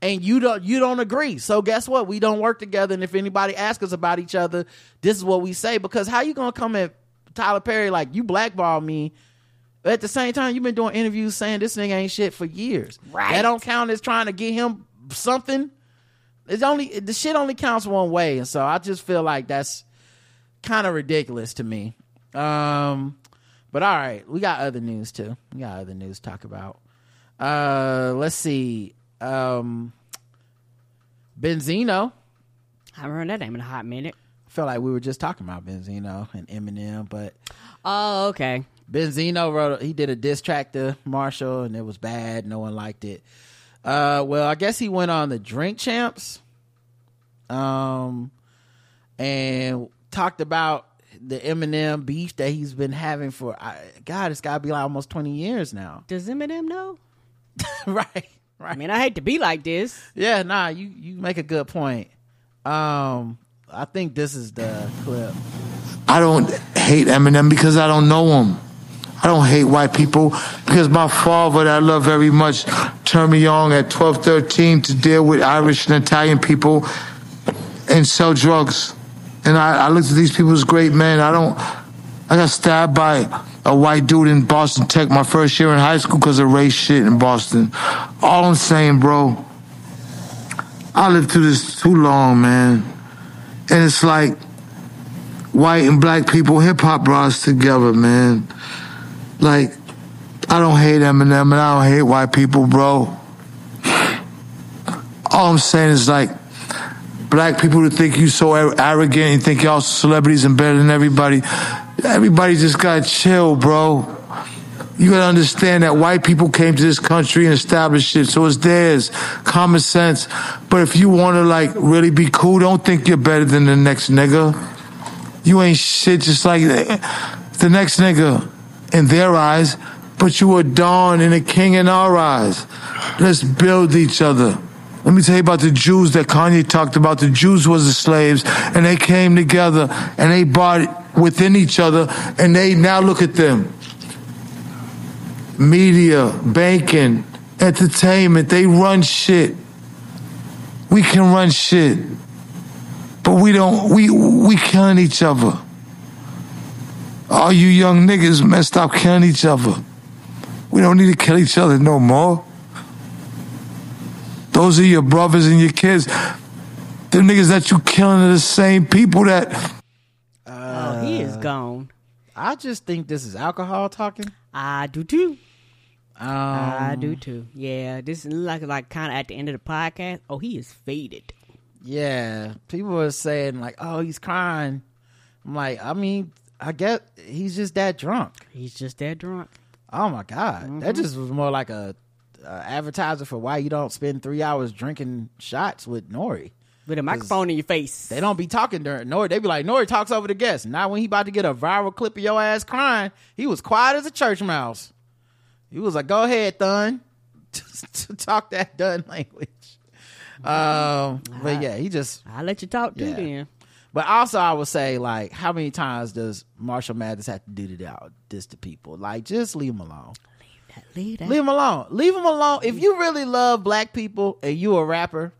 And you don't you don't agree. So guess what? We don't work together. And if anybody asks us about each other, this is what we say. Because how you gonna come at Tyler Perry like you blackball me? At the same time, you've been doing interviews saying this nigga ain't shit for years. Right. That don't count as trying to get him something. It's only the shit only counts one way. And so I just feel like that's kind of ridiculous to me. Um, but all right, we got other news too. We got other news to talk about. Uh, let's see. Um, Benzino. I haven't heard that name in a hot minute. I feel like we were just talking about Benzino and Eminem, but Oh, okay. Benzino wrote he did a diss track to Marshall and it was bad. No one liked it. Uh, well, I guess he went on the Drink Champs, um, and talked about the Eminem beef that he's been having for I, God. It's got to be like almost twenty years now. Does Eminem know? right, right. I mean, I hate to be like this. Yeah, nah. You you make a good point. Um, I think this is the clip. I don't hate Eminem because I don't know him. I don't hate white people because my father that I love very much turned me on at 12, 13 to deal with Irish and Italian people and sell drugs. And I, I looked at these people as great men. I don't, I got stabbed by a white dude in Boston Tech my first year in high school because of race shit in Boston. All I'm saying, bro, I lived through this too long, man. And it's like, white and black people, hip hop brought us together, man. Like, I don't hate Eminem and I don't hate white people, bro. All I'm saying is like, black people to think you so arrogant and think y'all celebrities and better than everybody. Everybody just got chill, bro. You gotta understand that white people came to this country and established it, so it's theirs. Common sense. But if you wanna like really be cool, don't think you're better than the next nigga. You ain't shit just like the next nigga in their eyes, but you a dawn and a king in our eyes. Let's build each other. Let me tell you about the Jews that Kanye talked about. The Jews was the slaves and they came together and they bought within each other and they now look at them. Media, banking, entertainment, they run shit. We can run shit. But we don't we we killing each other. All you young niggas messed stop killing each other. We don't need to kill each other no more. Those are your brothers and your kids. The niggas that you killing are the same people that oh, he is gone. I just think this is alcohol talking. I do too. Um, I do too. Yeah, this is like like kind of at the end of the podcast. Oh, he is faded. Yeah, people are saying like, "Oh, he's crying." I'm like, I mean, I guess he's just that drunk. He's just that drunk. Oh my god, that just was more like a, a advertiser for why you don't spend three hours drinking shots with Nori. With a microphone in your face. They don't be talking during Nori. They be like, N.O.R.E. talks over the guests. Not when he about to get a viral clip of your ass crying. He was quiet as a church mouse. He was like, "Go ahead, Thun, to talk that Dun language." Um, but yeah, he just I'll let you talk too Yeah. then. But also, I would say, like, how many times does Marshall Mathers have to do to that, this to people? Like, just leave him alone. Leave that. Leave him alone. Leave him alone. If you really love black people and you a rapper,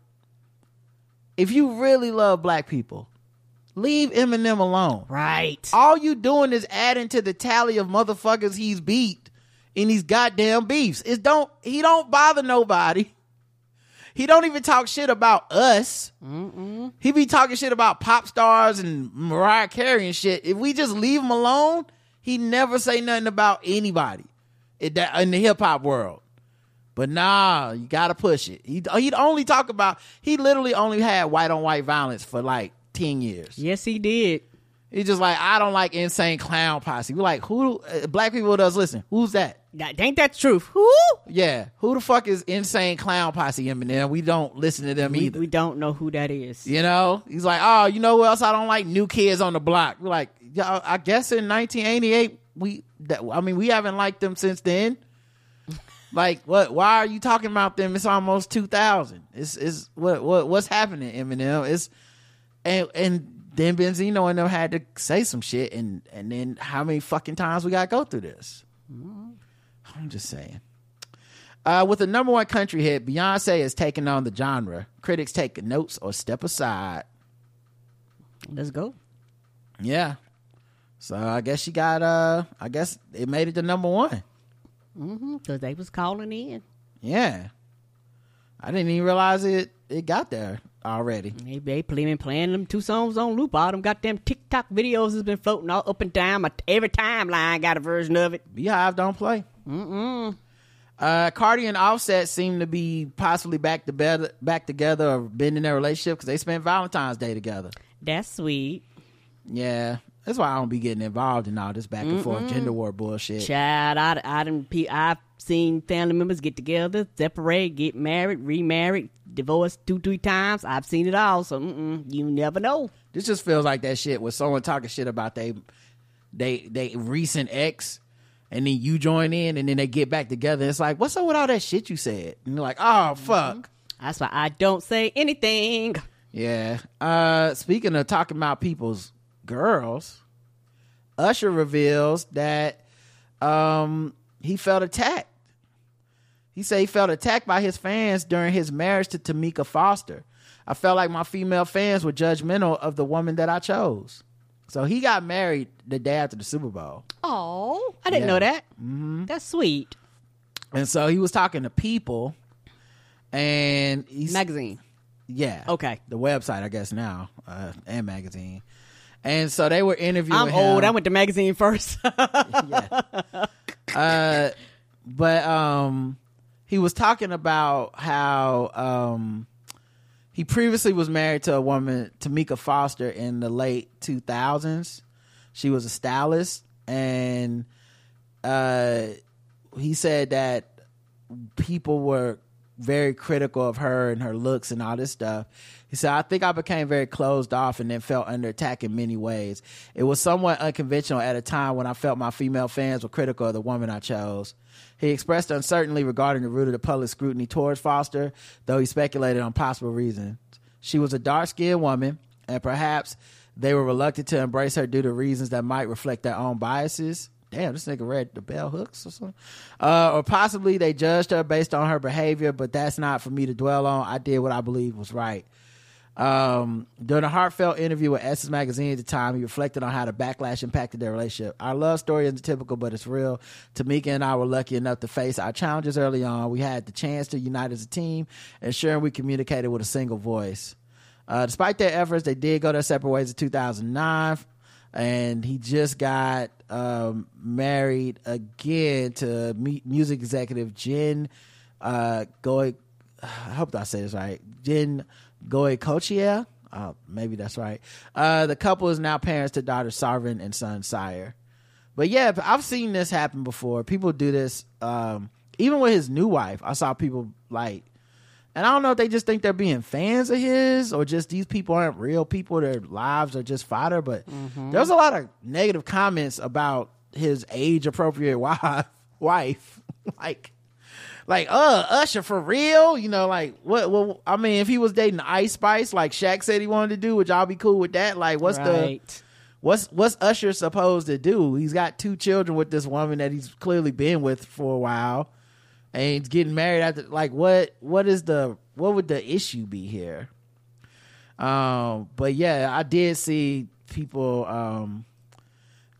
if you really love black people, leave Eminem alone. Right. All you doing is adding to the tally of motherfuckers he's beat in these goddamn beefs. It don't he don't bother nobody. He don't even talk shit about us. He be talking shit about pop stars and Mariah Carey and shit. If we just leave him alone, he never say nothing about anybody in, that, in the hip hop world. But nah, you gotta push it. He he'd only talk about he literally only had white on white violence for like ten years. Yes, he did. He's just like I don't like insane clown posse. We're like who uh, black people does listen? Who's that? That ain't that the truth. Who? Yeah, who the fuck is insane clown posse? Eminem. We don't listen to them We, either. we don't know who that is. You know, he's like, oh, you know who else I don't like? New kids on the block. We're like, I guess in 1988, we, that, I mean, we haven't liked them since then. like, what? Why are you talking about them? It's almost 2000. It's, it's what, what, what's happening, Eminem? It's, and, and then Benzino and them had to say some shit, and, and then how many fucking times we got to go through this? I'm just saying. Uh, with the number one country hit, Beyonce is taking on the genre. Critics take notes or step aside. Let's go. Yeah. So I guess she got uh I guess it made it to number one. Mm-hmm. Because they was calling in. Yeah. I didn't even realize it it got there already. They they playing playing them two songs on loop. All them goddamn TikTok videos has been floating all up and down. My, every timeline got a version of it. BeyHive don't play. Mm-mm. Uh Cardi and Offset seem to be possibly back to bed, back together or been in their relationship because they spent Valentine's Day together. That's sweet. Yeah. That's why I don't be getting involved in all this back and forth gender war bullshit. Child, I, I done, I've seen family members get together, separate, get married, remarried, divorced two, three times. I've seen it all. So mm-mm, you never know. This just feels like that shit with someone talking shit about they they they recent ex and then you join in and then they get back together. It's like, what's up with all that shit you said? And you're like, oh fuck. That's why I don't say anything. Yeah. Uh speaking of talking about people's girls, Usher reveals that um he felt attacked. He said he felt attacked by his fans during his marriage to Tameka Foster. I felt like my female fans were judgmental of the woman that I chose. So he got married the day after the Super Bowl. Oh, I didn't Yeah. know that. Mm-hmm. That's sweet. And so he was talking to people and he's Magazine. yeah. Okay. The website, I guess now, uh, and magazine. And so they were interviewing I'm him. old. I went to magazine first. uh but um he was talking about how um he previously was married to a woman Tameka Foster in the late 2000s she was a stylist and uh he said that people were very critical of her and her looks and all this stuff. He said, I think I became very closed off and then felt under attack in many ways. It was somewhat unconventional at a time when I felt my female fans were critical of the woman I chose. He expressed uncertainty regarding the root of the public scrutiny towards Foster, though he speculated on possible reasons. She was a dark skinned woman, and perhaps they were reluctant to embrace her due to reasons that might reflect their own biases. Damn, this nigga read the bell hooks or something. Uh, or possibly they judged her based on her behavior, but that's not for me to dwell on. I did what I believe was right. Um, during a heartfelt interview with Essence Magazine at the time, he reflected on how the backlash impacted their relationship. Our love story isn't typical, but it's real. Tameka and I were lucky enough to face our challenges early on. We had the chance to unite as a team, ensuring we communicated with a single voice. Uh, despite their efforts, they did go their separate ways in 2009, and he just got um, married again to mu- music executive Jen uh. I hope I say this right. Jen Goicoechea. Uh, maybe that's right. Uh, the couple is now parents to daughter Sovereign and son Sire. But yeah, I've seen this happen before. People do this. Um, even with his new wife, I saw people like, and I don't know if they just think they're being fans of his or just these people aren't real people. Their lives are just fodder. But there's a lot of negative comments about his age appropriate wife. Wife, like, like, uh, Usher for real? You know, like, what? Well, I mean, if he was dating Ice Spice, like Shaq said he wanted to do, would y'all be cool with that? Like, what's the what's what's Usher supposed to do? He's got two children with this woman that he's clearly been with for a while, and he's getting married after. Like, what what is the what would the issue be here? Um, but yeah, I did see people um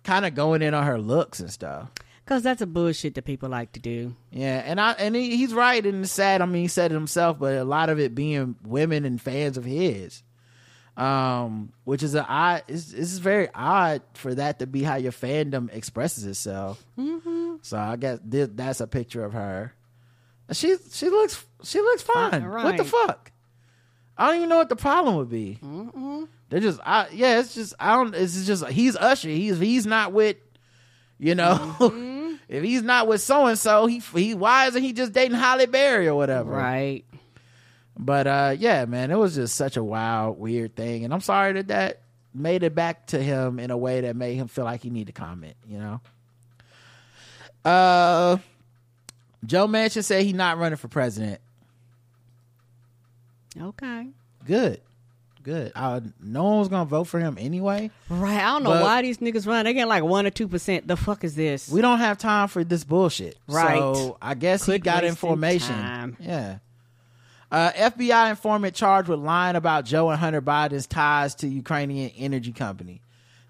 kind of going in on her looks and stuff. Cause that's a bullshit that people like to do. Yeah, and I and he, he's right and it's sad. I mean, he said it himself, but a lot of it being women and fans of his, um, which is a odd. It's, it's very odd for that to be how your fandom expresses itself. Mm-hmm. So I guess this, that's a picture of her. She she looks she looks fine. Fine, What the fuck? I don't even know what the problem would be. They're just, I yeah, it's just I don't. It's just he's Usher. He's he's not with, you know. If he's not with so and so, he he why isn't he just dating Halle Berry or whatever? Right. But uh, yeah, man, it was just such a wild, weird thing, and I'm sorry that that made it back to him in a way that made him feel like he needed to comment. You know. Uh, Joe Manchin said he's not running for president. Okay. Good, good. Uh, no one was gonna vote for him anyway. Right. I don't know why these niggas run. They get like one or two percent. The fuck is this? We don't have time for this bullshit. Right. So I guess he got information. time. Yeah. Uh, FBI informant charged with lying about Joe and Hunter Biden's ties to Ukrainian energy company.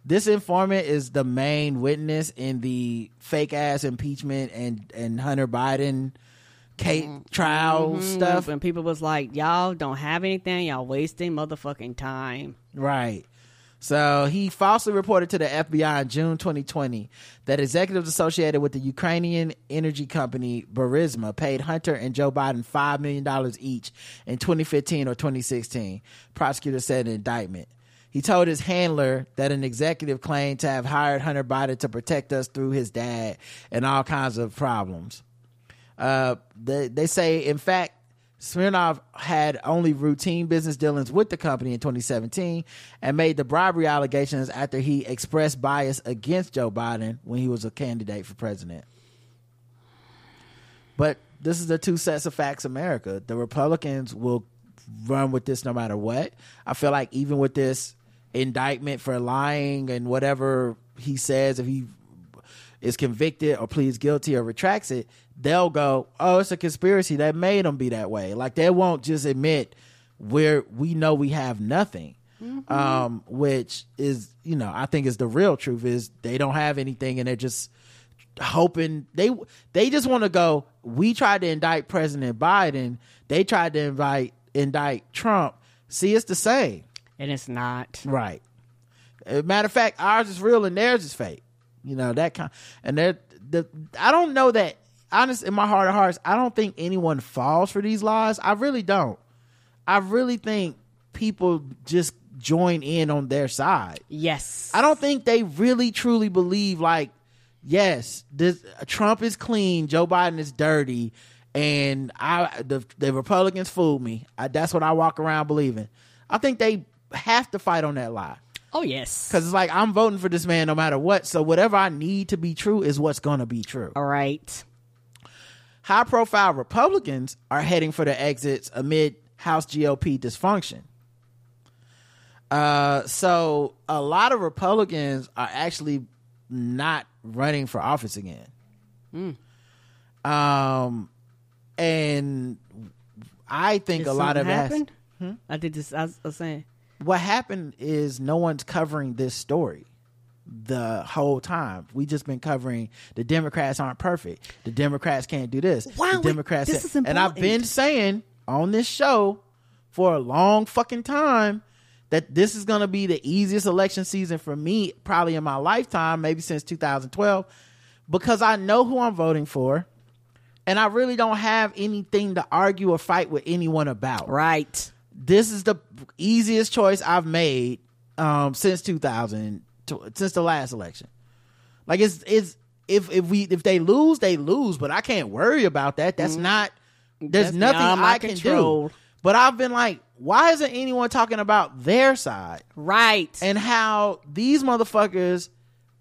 This informant is the main witness in the fake ass impeachment and, and Hunter Biden Kate trial Mhm. stuff. And people was like, y'all don't have anything. Y'all wasting motherfucking time. Right. So he falsely reported to the FBI in June 2020 that executives associated with the Ukrainian energy company Burisma paid Hunter and Joe Biden $5 million each in 2015 or 2016, prosecutors said in an indictment. He told his handler that an executive claimed to have hired Hunter Biden to protect us through his dad and all kinds of problems. Uh, they, they say, in fact, Smirnov had only routine business dealings with the company in 2017 and made the bribery allegations after he expressed bias against Joe Biden when he was a candidate for president. But this is the two sets of facts America. The Republicans will run with this no matter what. I feel like even with this indictment for lying and whatever he says, if he is convicted or pleads guilty or retracts it, they'll go, "Oh, it's a conspiracy that made them be that way." Like they won't just admit where we know we have nothing. Um, which is, you know, I think is the real truth is they don't have anything and they're just hoping they they just want to go. We tried to indict President Biden. They tried to invite indict Trump. See, it's the same. And it's not. Right. Uh, matter of fact, ours is real and theirs is fake. You know that kind. And they're the. I don't know that. Honest, in my heart of hearts, I don't think anyone falls for these lies. I really don't. I really think people just join in on their side. Yes. I don't think they really truly believe like yes, this Trump is clean, Joe Biden is dirty, and I the the Republicans fooled me. I, that's what I walk around believing. I think they have to fight on that lie Oh yes. because it's like I'm voting for this man no matter what. So whatever I need to be true is what's going to be true. All right. High profile Republicans are heading for the exits amid House GOP dysfunction. Uh, so a lot of Republicans are actually not running for office again. Um, and I think Did a lot of has- happened? I did this. I was, I was saying. what happened is no one's covering this story the whole time. We just been covering the Democrats aren't perfect. The Democrats can't do this. Wow, the Democrats this is and I've been saying on this show for a long fucking time that this is going to be the easiest election season for me probably in my lifetime, maybe since 2012 because I know who I'm voting for and I really don't have anything to argue or fight with anyone about Right. this is the easiest choice I've made um, since 2000, to- since the last election. Like it's it's if if we if they lose, they lose, but I can't worry about that. That's not. There's Mm. That's nothing I can control. do. But I've been like, why isn't anyone talking about their side Right. and how these motherfuckers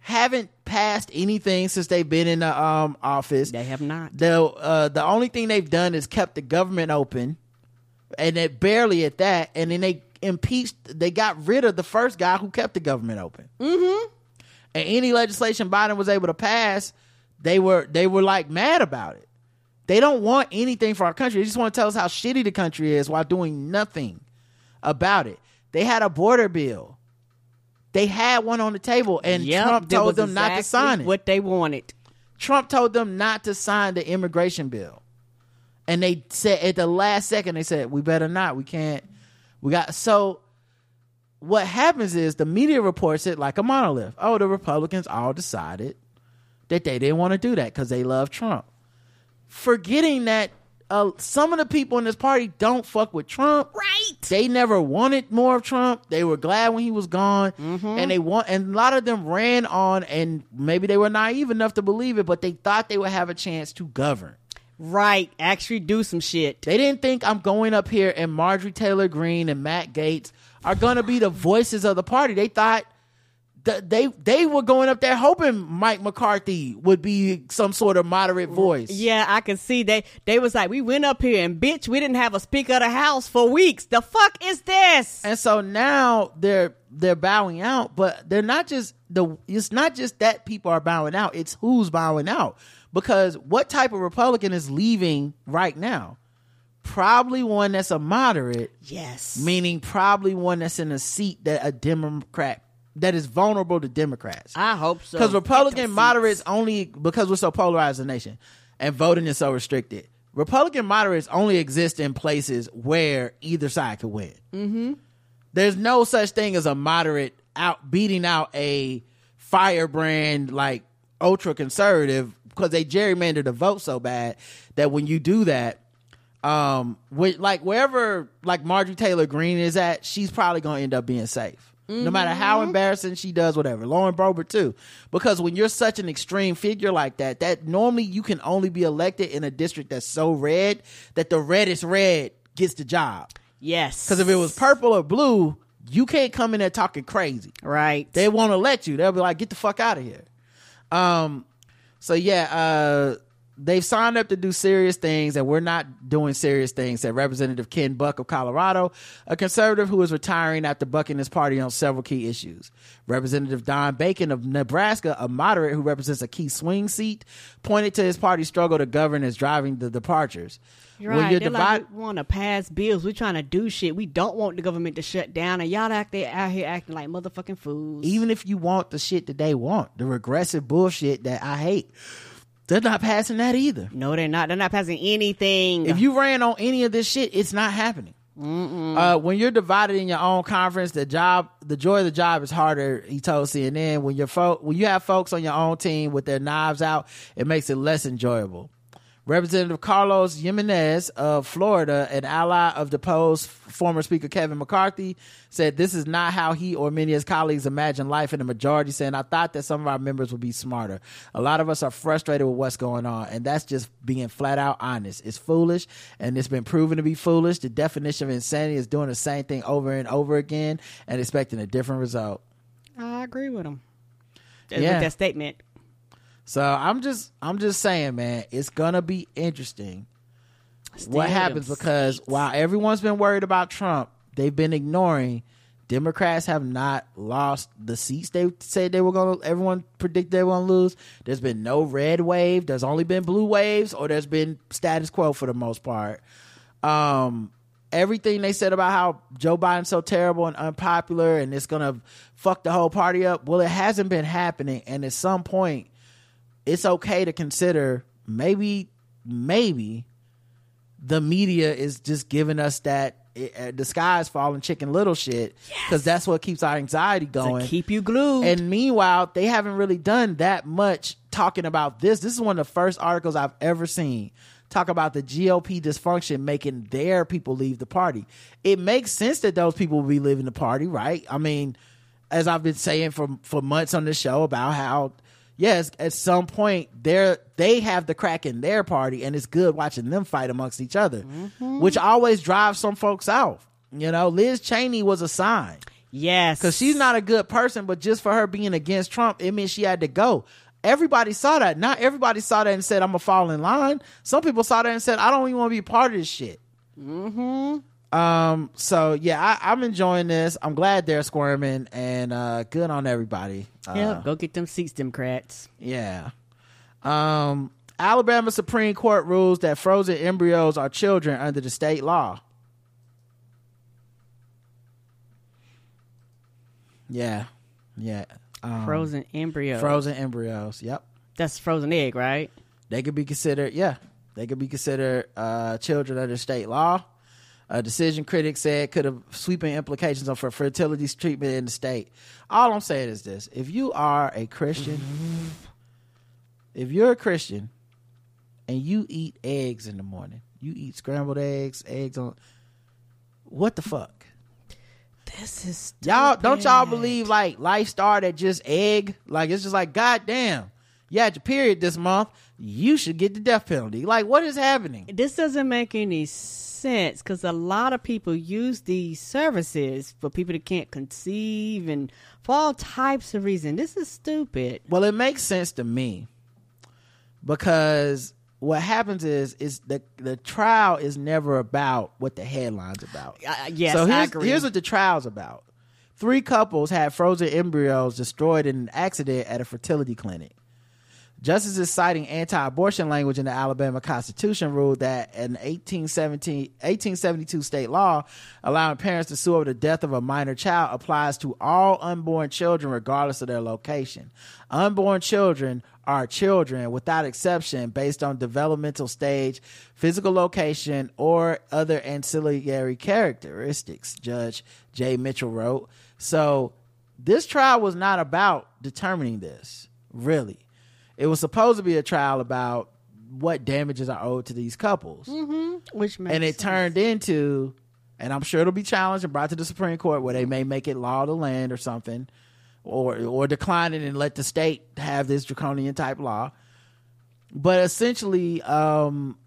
haven't passed anything since they've been in the um office? they have not. the uh, the only thing they've done is kept the government open, and it barely at that. And then they impeached. They got rid of the first guy who kept the government open. Mm-hmm. And any legislation Biden was able to pass, they were they were like mad about it. They don't want anything for our country. They just want to tell us how shitty the country is while doing nothing about it. They had a border bill. They had one on the table, and Yep, Trump told them not to sign it. What they wanted. Trump told them not to sign the immigration bill. And they said at the last second, they said, we better not. We can't. We got. So what happens is the media reports it like a monolith. Oh, the Republicans all decided that they didn't want to do that because they love Trump. Forgetting that uh, some of the people in this party don't fuck with Trump. Right. They never wanted more of Trump. They were glad when he was gone, and they want. And a lot of them ran on, and maybe they were naive enough to believe it, but they thought they would have a chance to govern. Right. Actually do some shit. They didn't think I'm going up here and Marjorie Taylor Greene and Matt Gaetz are going to be the voices of the party. They thought that they they were going up there hoping Mike McCarthy would be some sort of moderate voice. Yeah, I can see they they was like, we went up here and bitch, we didn't have a speaker of the house for weeks. The fuck is this? And so now they're they're bowing out, but they're not just the it's not just that people are bowing out, it's who's bowing out. Because what type of Republican is leaving right now? Probably one that's a moderate, yes. meaning probably one that's in a seat that a Democrat that is vulnerable to Democrats. I hope so. Because Republican moderates only because we're so polarized as a nation and voting is so restricted. Republican moderates only exist in places where either side could win. Mm-hmm. There's no such thing as a moderate out beating out a firebrand like ultra conservative because they gerrymander the vote so bad that when you do that, um, with, like wherever like Marjorie Taylor Greene is at, she's probably gonna end up being safe. No matter how embarrassing she does, whatever. Lauren Boebert too, because when you're such an extreme figure like that, that normally you can only be elected in a district that's so red that the reddest red gets the job. Yes. Because if it was purple or blue, you can't come in there talking crazy. right. They won't let you. They'll be like, get the fuck out of here. Um, so yeah, uh, they've signed up to do serious things, and we're not doing serious things. Said Representative Ken Buck of Colorado, a conservative who is retiring after bucking his party on several key issues. Representative Don Bacon of Nebraska, a moderate who represents a key swing seat, pointed to his party's struggle to govern as driving the departures. You're When right. you're They're divide- like, we want to pass bills. We're trying to do shit. We don't want the government to shut down, and y'all act they out here acting like motherfucking fools. even if you want the shit that they want, the regressive bullshit that I hate, they're not passing that either. no, they're not. They're not passing anything. If you ran on any of this shit, it's not happening. Uh, when you're divided in your own conference, the job, the joy of the job is harder. He told CNN when you're folk, when you have folks on your own team with their knives out, it makes it less enjoyable. Representative Carlos Giménez of Florida, an ally of deposed former Speaker Kevin McCarthy, said this is not how he or many of his colleagues imagine life in the majority, saying, I thought that some of our members would be smarter. A lot of us are frustrated with what's going on, and that's just being flat out honest. It's foolish, and it's been proven to be foolish. The definition of insanity is doing the same thing over and over again and expecting a different result. I agree with him. Yeah. With that statement. So I'm just I'm just saying, man, it's gonna be interesting what happens because while everyone's been worried about Trump, they've been ignoring Democrats have not lost the seats they said they were gonna everyone predicted they were gonna lose. There's been no red wave, there's only been blue waves, or there's been status quo for the most part. Um everything they said about how Joe Biden's so terrible and unpopular and it's gonna fuck the whole party up. Well, it hasn't been happening, and at some point it's okay to consider maybe maybe the media is just giving us that uh, the sky is falling chicken little shit. Because that's what keeps our anxiety going. keep you glued. And meanwhile they haven't really done that much talking about this. This is one of the first articles i've ever seen talk about the gop dysfunction making their people leave the party. It makes sense that those people will be leaving the party right? I mean as I've been saying for for months on the show about how yes, at some point they're they have the crack in their party, and it's good watching them fight amongst each other, which always drives some folks out. You know, Liz Cheney was a sign. Yes, because she's not a good person, but just for her being against Trump, it means she had to go. Everybody saw that. Not everybody saw that and said, "I'm gonna fall in line." Some people saw that and said, "I don't even want to be part of this shit." Mm-hmm. Um. So yeah, I, I'm enjoying this. I'm glad they're squirming, and uh, good on everybody. Uh, yeah, go get them seats, Democrats. Yeah. Um. Alabama Supreme Court rules that frozen embryos are children under the state law. Yeah. Yeah. Um, Frozen embryos. Frozen embryos. Yep. That's frozen egg, right? They could be considered. Yeah. They could be considered uh, children under state law. A decision critic said could have sweeping implications for fertility treatment in the state. All I'm saying is this: if you are a Christian, mm-hmm. if you're a Christian, and you eat eggs in the morning, you eat scrambled eggs, eggs on. What the fuck? This is y'all. Don't y'all believe like life started at just egg? Like it's just like goddamn. You had your period this month. You should get the death penalty. Like what is happening? This doesn't make any sense because a lot of people use these services for people that can't conceive and for all types of reasons. This is stupid. Well, it makes sense to me because what happens is is the the trial is never about what the headline's about. Uh, yes, so I here's, agree. here's what the trial's about. Three couples had frozen embryos destroyed in an accident at a fertility clinic. Justices citing anti-abortion language in the Alabama Constitution ruled that an 1817, 1872 state law allowing parents to sue over the death of a minor child applies to all unborn children regardless of their location. Unborn children are children without exception based on developmental stage, physical location, or other ancillary characteristics, Judge J. Mitchell wrote. So this trial was not about determining this, really. It was supposed to be a trial about what damages are owed to these couples. Mm-hmm. Which makes and it sense. turned into, and I'm sure it'll be challenged and brought to the Supreme Court where they may make it law of the land or something, or or decline it and let the state have this draconian type law. But essentially, um,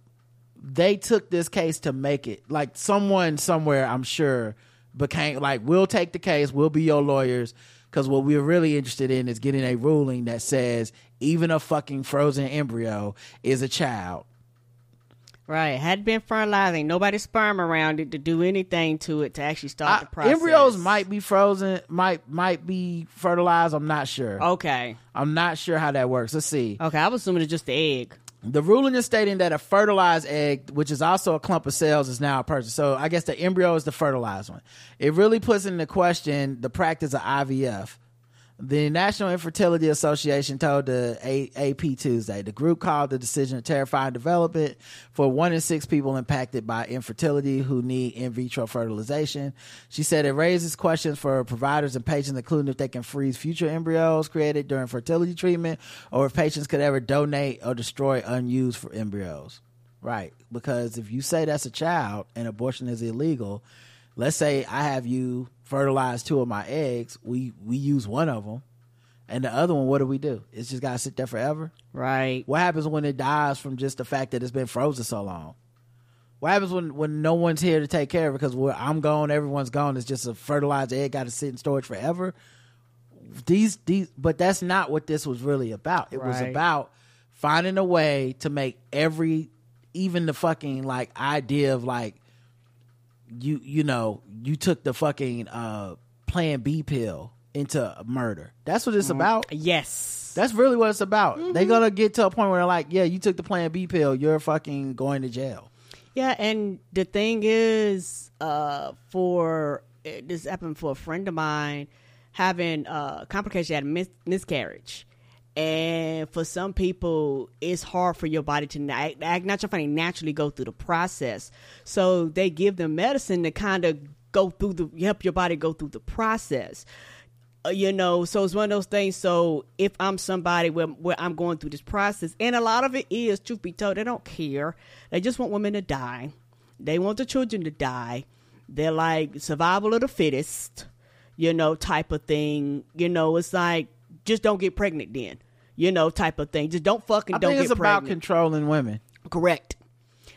they took this case to make it like someone somewhere, I'm sure, became like, we'll take the case, we'll be your lawyers. Because what we're really interested in is getting a ruling that says even a fucking frozen embryo is a child. Right. Had been fertilized, ain't nobody sperm around it to do anything to it to actually start the process. embryos might be frozen, might might be fertilized. I'm not sure. Okay. I'm not sure how that works. Let's see. Okay, I was assuming it's just the egg. The ruling is stating that a fertilized egg, which is also a clump of cells, is now a person. So I guess the embryo is the fertilized one. It really puts into question the practice of IVF. The National Infertility Association told the AP Tuesday the group called the decision a terrifying development for one in six people impacted by infertility who need in vitro fertilization. She said it raises questions for providers and patients, including if they can freeze future embryos created during fertility treatment or if patients could ever donate or destroy unused for embryos. Right. Because if you say that's a child and abortion is illegal, let's say I have you fertilize two of my eggs, we we use one of them. And the other one, what do we do? It's just got to sit there forever. Right. What happens when it dies from just the fact that it's been frozen so long? What happens when, when no one's here to take care of it because I'm gone, everyone's gone? It's just a fertilized egg got to sit in storage forever. These these, but that's not what this was really about. It was about finding a way to make every, even the fucking like idea of like you you know you took the fucking uh Plan B pill into murder. That's what it's about. Yes. That's really what it's about. Mm-hmm. They're gonna get to a point where they're like, yeah, you took the Plan B pill, you're fucking going to jail. Yeah, and the thing is, uh, for eh, this happened for a friend of mine having uh complication, had a mis- miscarriage, and for some people, it's hard for your body to act not your funny naturally go through the process. So they give them medicine to kind of go through the help your body go through the process. Uh, you know, so it's one of those things. So if I'm somebody where where I'm going through this process, and a lot of it is, truth be told, they don't care. They just want women to die. They want the children to die. They're like survival of the fittest, you know, type of thing. You know, it's like just don't get pregnant then, you know, type of thing. Just don't fucking I don't think it's about controlling women. Correct.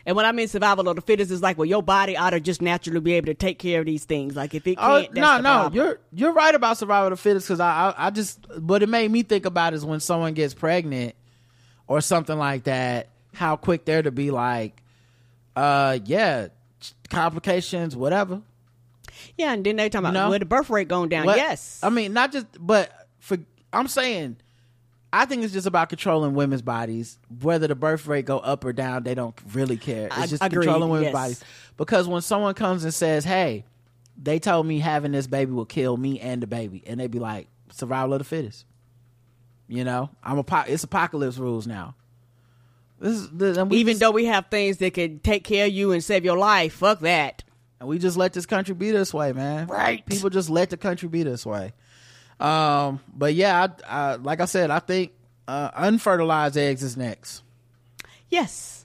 And when I mean survival of the fittest, is like, well, your body ought to just naturally be able to take care of these things. Like if it Oh can't, that's no, no, problem. you're you're right about survival of the fittest because I, I I just what it made me think about is when someone gets pregnant or something like that, how quick they're to be like, uh, yeah, complications, whatever. Yeah, and then they talking about You know? well, the birth rate going down. What- Yes, I mean not just, but for I'm saying, I think it's just about controlling women's bodies. Whether the birth rate go up or down, they don't really care. It's I- just agreed, controlling women's yes. bodies. Because when someone comes and says, "Hey," they told me having this baby will kill me and the baby, and they'd be like, "Survival of the fittest." You know, I'm a po- it's apocalypse rules now. This is the, and we even just- though we have things that can take care of you and save your life, fuck that. And we just let this country be this way, man. Right. People just let the country be this way. Um, but yeah, I, I, like I said, I think uh, unfertilized eggs is next. Yes.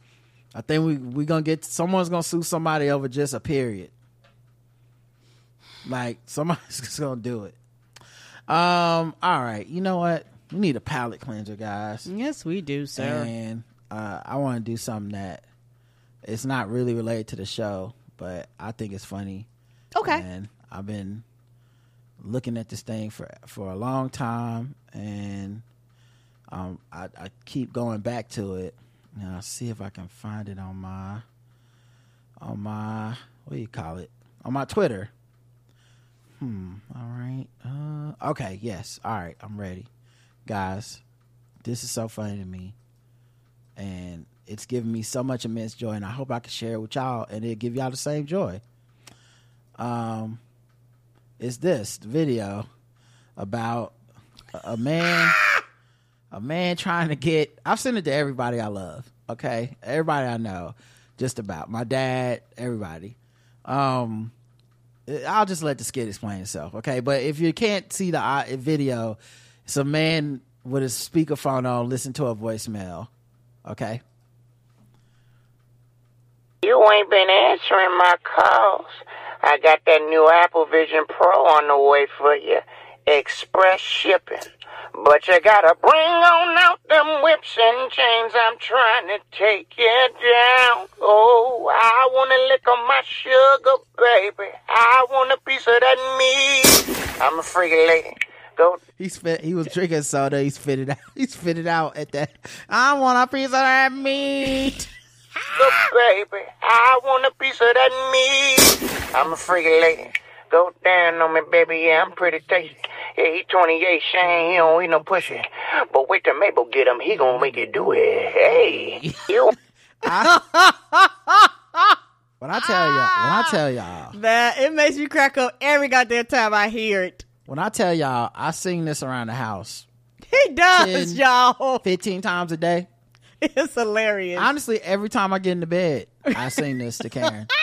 I think we we gonna get someone's gonna sue somebody over just a period. Like somebody's just gonna do it. Um. All right. You know what? We need a palate cleanser, guys. Yes, we do, sir. And uh, I want to do something that it's not really related to the show, but I think it's funny. Okay. And I've been looking at this thing for for a long time, and um, I, I keep going back to it. Now, I'll see if I can find it on my on my what do you call it on my Twitter. Hmm. All right. Uh, okay. Yes. All right. I'm ready, guys. This is so funny to me, and it's giving me so much immense joy, and I hope I can share it with y'all, and it'll give y'all the same joy. Um, it's this video about a- a man, a man trying to get. I've sent it to everybody I love. Okay, everybody I know, just about my dad, everybody. Um, I'll just let the skit explain itself, okay? But if you can't see the uh, video, it's a man with his speakerphone on, listen to a voicemail, okay? You ain't been answering my calls. I got that new Apple Vision Pro on the way for you. Express shipping. But you gotta bring on out them whips and chains. I'm trying to take you down. Oh, I wanna lick on my sugar, baby. I want a piece of that meat. I'm a freaky lady. Go He spit. He was drinking soda. He spit it out. He spit it out at that. I want a piece of that meat. Look, baby, I want a piece of that meat. I'm a freaky lady. Go down on me, baby. Yeah, I'm pretty tasty. Yeah, he 28, Shane. He don't eat no pussy. But wait till Mabel get him. He gonna make it do it. Hey, you. When I tell y'all, when I tell y'all, That it makes me crack up every goddamn time I hear it. when I tell y'all, I sing this around the house. He does, 10, y'all. 15 times a day. It's hilarious. Honestly, every time I get into bed, I sing this to Karen.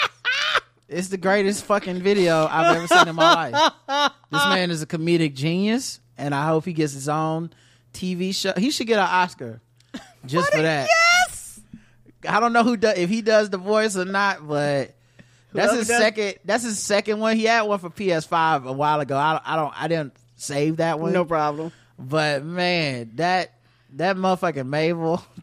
It's the greatest fucking video I've ever seen in my life. This man is a comedic genius, and I hope he gets his own TV show. He should get an Oscar just for that. Yes. I don't know who does if he does the voice or not, but that's his does- second. That's his second one. He had one for PS5 a while ago. I, I don't. I didn't save that one. No problem. But man, that that motherfucking Mabel,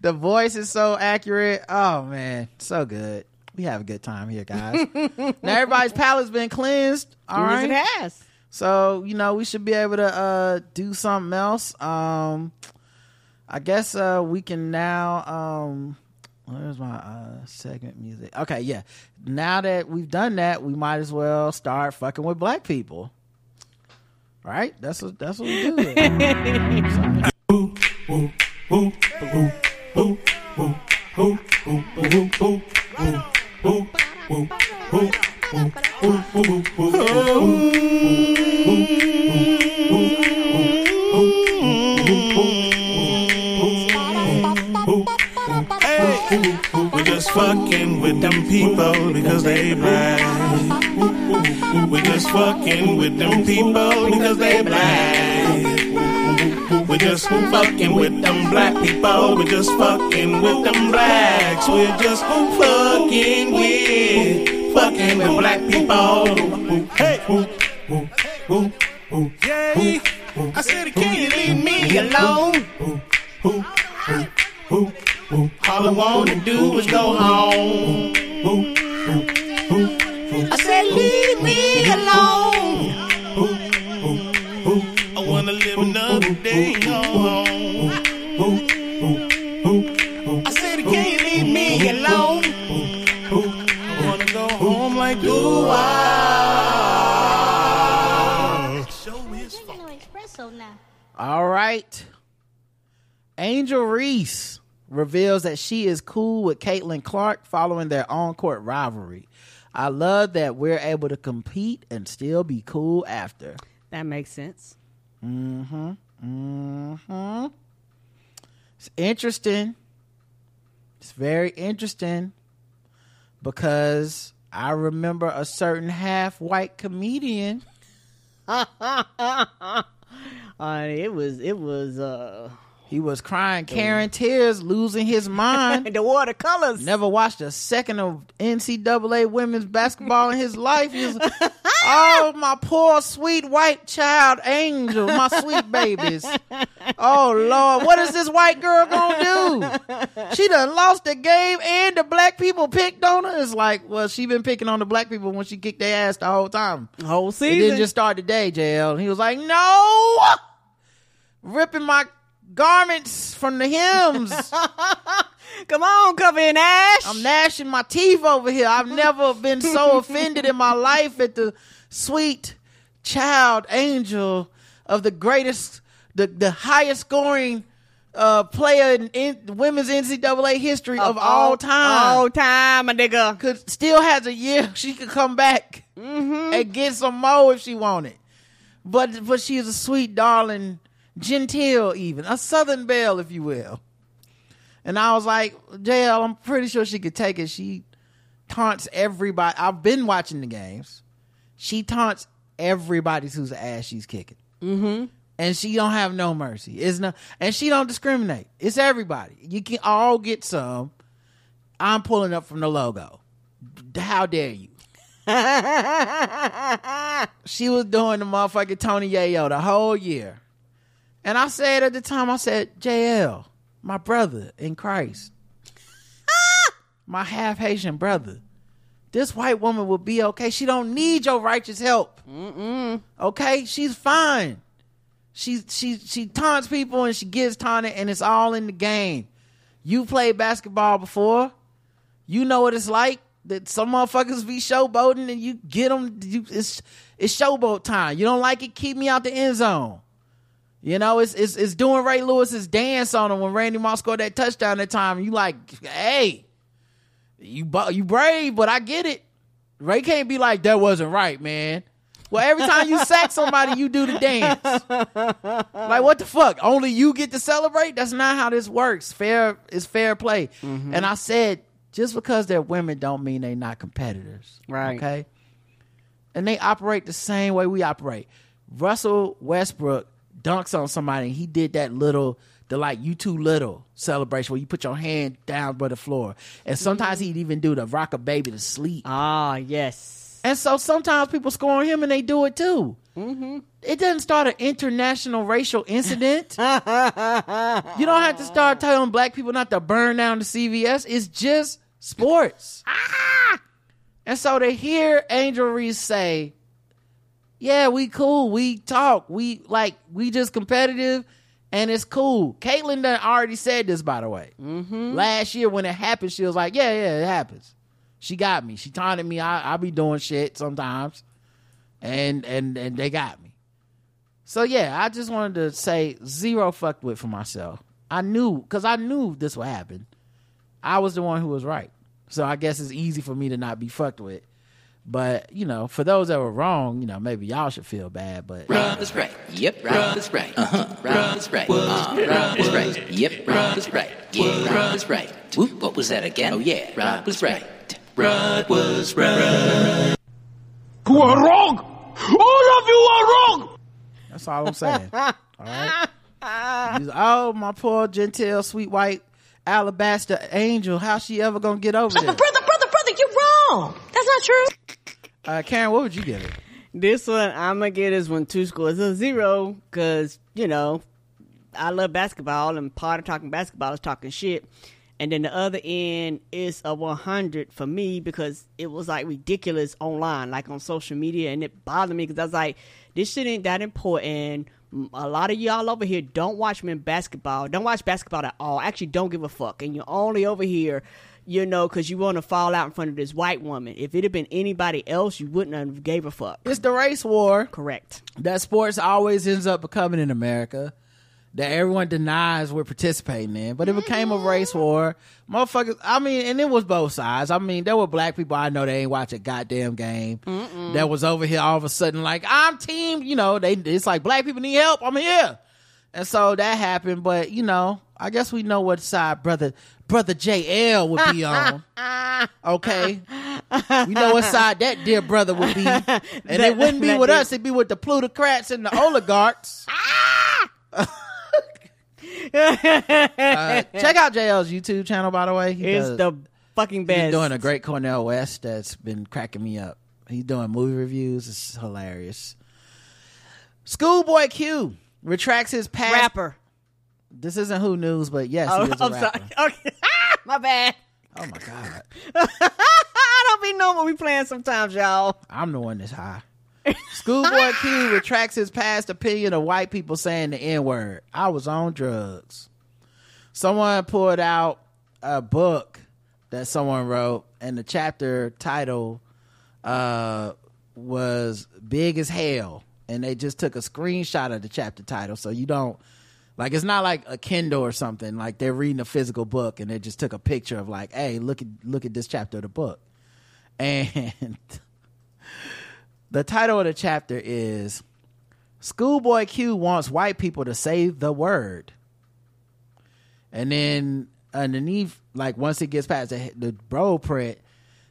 the voice is so accurate. Oh man, so good. We have a good time here, guys. now everybody's palate's been cleansed. All Yes, right, it has. so you know we should be able to uh do something else. Um, I guess uh we can now um. Where's my uh segment music? Okay, yeah. Now that we've done that, we might as well start fucking with black people. Right? That's what that's what we do. Hey, we're just fucking with them people because they black. We're just fucking with them people because they black. We're just fucking with them black people. We're just fucking with them blacks. We're just fucking with fucking with black people. Hey. Yeah, I said, can you leave me alone? All I wanna do is go home. I said, leave me alone. I wanna live another day home. I said, can you leave me alone? I wanna go home like do I. All right. Angel Reese reveals that she is cool with Caitlin Clark following their on court rivalry. I love that we're able to compete and still be cool after. That makes sense. Mm-hmm. Mm-hmm. It's interesting. It's very interesting because I remember a certain half white comedian. uh, it was it was uh he was crying Karen tears, losing his mind. And the watercolors. Never watched a second of NCAA women's basketball in his life. He was, oh, my poor sweet white child angel, my sweet babies. Oh Lord, what is this white girl gonna do? She done lost the game and the black people picked on her. It's like, well, she been picking on the black people when she kicked their ass the whole time. Whole season. It didn't just start today, JL. And he was like, no, ripping my garments from the hymns. Come on, cover in ash. I'm gnashing my teeth over here. I've never been so offended in my life at the sweet child angel of the greatest, the, the highest scoring uh, player in, in women's NCAA history of, all time. All time, my nigga. Could still has a year she could come back and get some more if she wanted. But but she is a sweet darling, genteel even a Southern belle, if you will. And I was like, JL, I'm pretty sure she could take it. She taunts everybody. I've been watching the games. She taunts everybody whose ass she's kicking. Mm-hmm. And she don't have no mercy. It's no, and she don't discriminate. It's everybody. You can all get some. I'm pulling up from the logo. How dare you? she was doing the motherfucking Tony Yayo the whole year. And I said at the time, I said, JL, my brother in Christ, my half Haitian brother, this white woman will be okay. She don't need your righteous help. Mm-mm. Okay? She's fine. She she she taunts people and she gets taunted and it's all in the game. You played basketball before. You know what it's like that some motherfuckers be showboating and you get them. You, it's it's showboat time. You don't like it? Keep me out the end zone. You know, it's it's it's doing Ray Lewis's dance on him when Randy Moss scored that touchdown that time. You like, hey, you you brave, but I get it. Ray can't be like that wasn't right, man. Well, every time you sack somebody, you do the dance. Like what the fuck? Only you get to celebrate? That's not how this works. Fair is fair play. Mm-hmm. And I said, just because they're women don't mean they're not competitors. Right. Okay. And they operate the same way we operate. Russell Westbrook dunks on somebody and he did that little the like you too little celebration where you put your hand down by the floor. And sometimes he'd even do the rock a baby to sleep. Ah, yes. And so sometimes people score on him and they do it too. Mm-hmm. It doesn't start an international racial incident. you don't have to start telling black people not to burn down the CVS. It's just sports. And so to hear Angel Reese say, yeah, we cool. We talk. We like, we just competitive and it's cool. Caitlin done already said this, by the way. Mm-hmm. Last year when it happened, she was like, yeah, yeah, it happens. She got me. She taunted me. I, I be doing shit sometimes. And, and, and they got me. So yeah, I just wanted to say zero fucked with for myself. I knew, cause I knew this would happen. I was the one who was right. So I guess it's easy for me to not be fucked with. But, you know, for those that were wrong, you know, maybe y'all should feel bad, but Rob is right. Yep, Rob is right. Uh-huh. Rob is right. Uh, Rob is right. Yep, Rob is right. Yeah, Rob is right. Whoop, what was that again? Oh yeah, Rob was right. Rod was right. You are wrong! All of you are wrong! That's all I'm saying. all right. Oh, my poor genteel, sweet white alabaster angel. How she ever gonna get over there? Brother, brother, brother, you're wrong. That's not true. Uh, Karen, what would you give it? This one, I'm gonna give this one two scores a zero because you know I love basketball and part of talking basketball is talking shit, and then the other end is a 100 for me because it was like ridiculous online, like on social media, and it bothered me because I was like, this shit ain't that important. A lot of y'all over here don't watch men basketball, don't watch basketball at all. Actually, don't give a fuck, and you're only over here you know, because you want to fall out in front of this white woman. If it had been anybody else, you wouldn't have gave a fuck. It's the race war. Correct. That sports always ends up becoming in America. That everyone denies we're participating in. But it became a race war. Motherfuckers, I mean, and it was both sides. I mean, there were black people I know they ain't watch a goddamn game. That was over here all of a sudden like, I'm team, you know, they it's like black people need help. I'm here. And so that happened, but you know, I guess we know what side brother brother JL would be on. Okay. We know what side that dear brother would be. And it wouldn't be with dear- us, it'd be with the plutocrats and the oligarchs. Uh, check out JL's YouTube channel, by the way. He It's does- the fucking best. He's doing a great Cornel West that's been cracking me up. He's doing movie reviews. It's hilarious. Schoolboy Q retracts his past. rapper. This isn't who news, but yes, Oh, he is a I'm rapper. sorry. Okay. My bad. Oh my god, I don't be knowing what we playing sometimes, y'all. I'm the one that's high. Schoolboy Q retracts his past opinion of white people saying the N word. I was on drugs. Someone pulled out a book that someone wrote, and the chapter title uh, was "Big as Hell," and they just took a screenshot of the chapter title, so you don't like it's not like a Kindle or something. Like they're reading a physical book, and they just took a picture of like, "Hey, look at look at this chapter of the book," and the title of the chapter is Schoolboy Q wants white people to say the word. And then underneath, like once it gets past the, the bro print,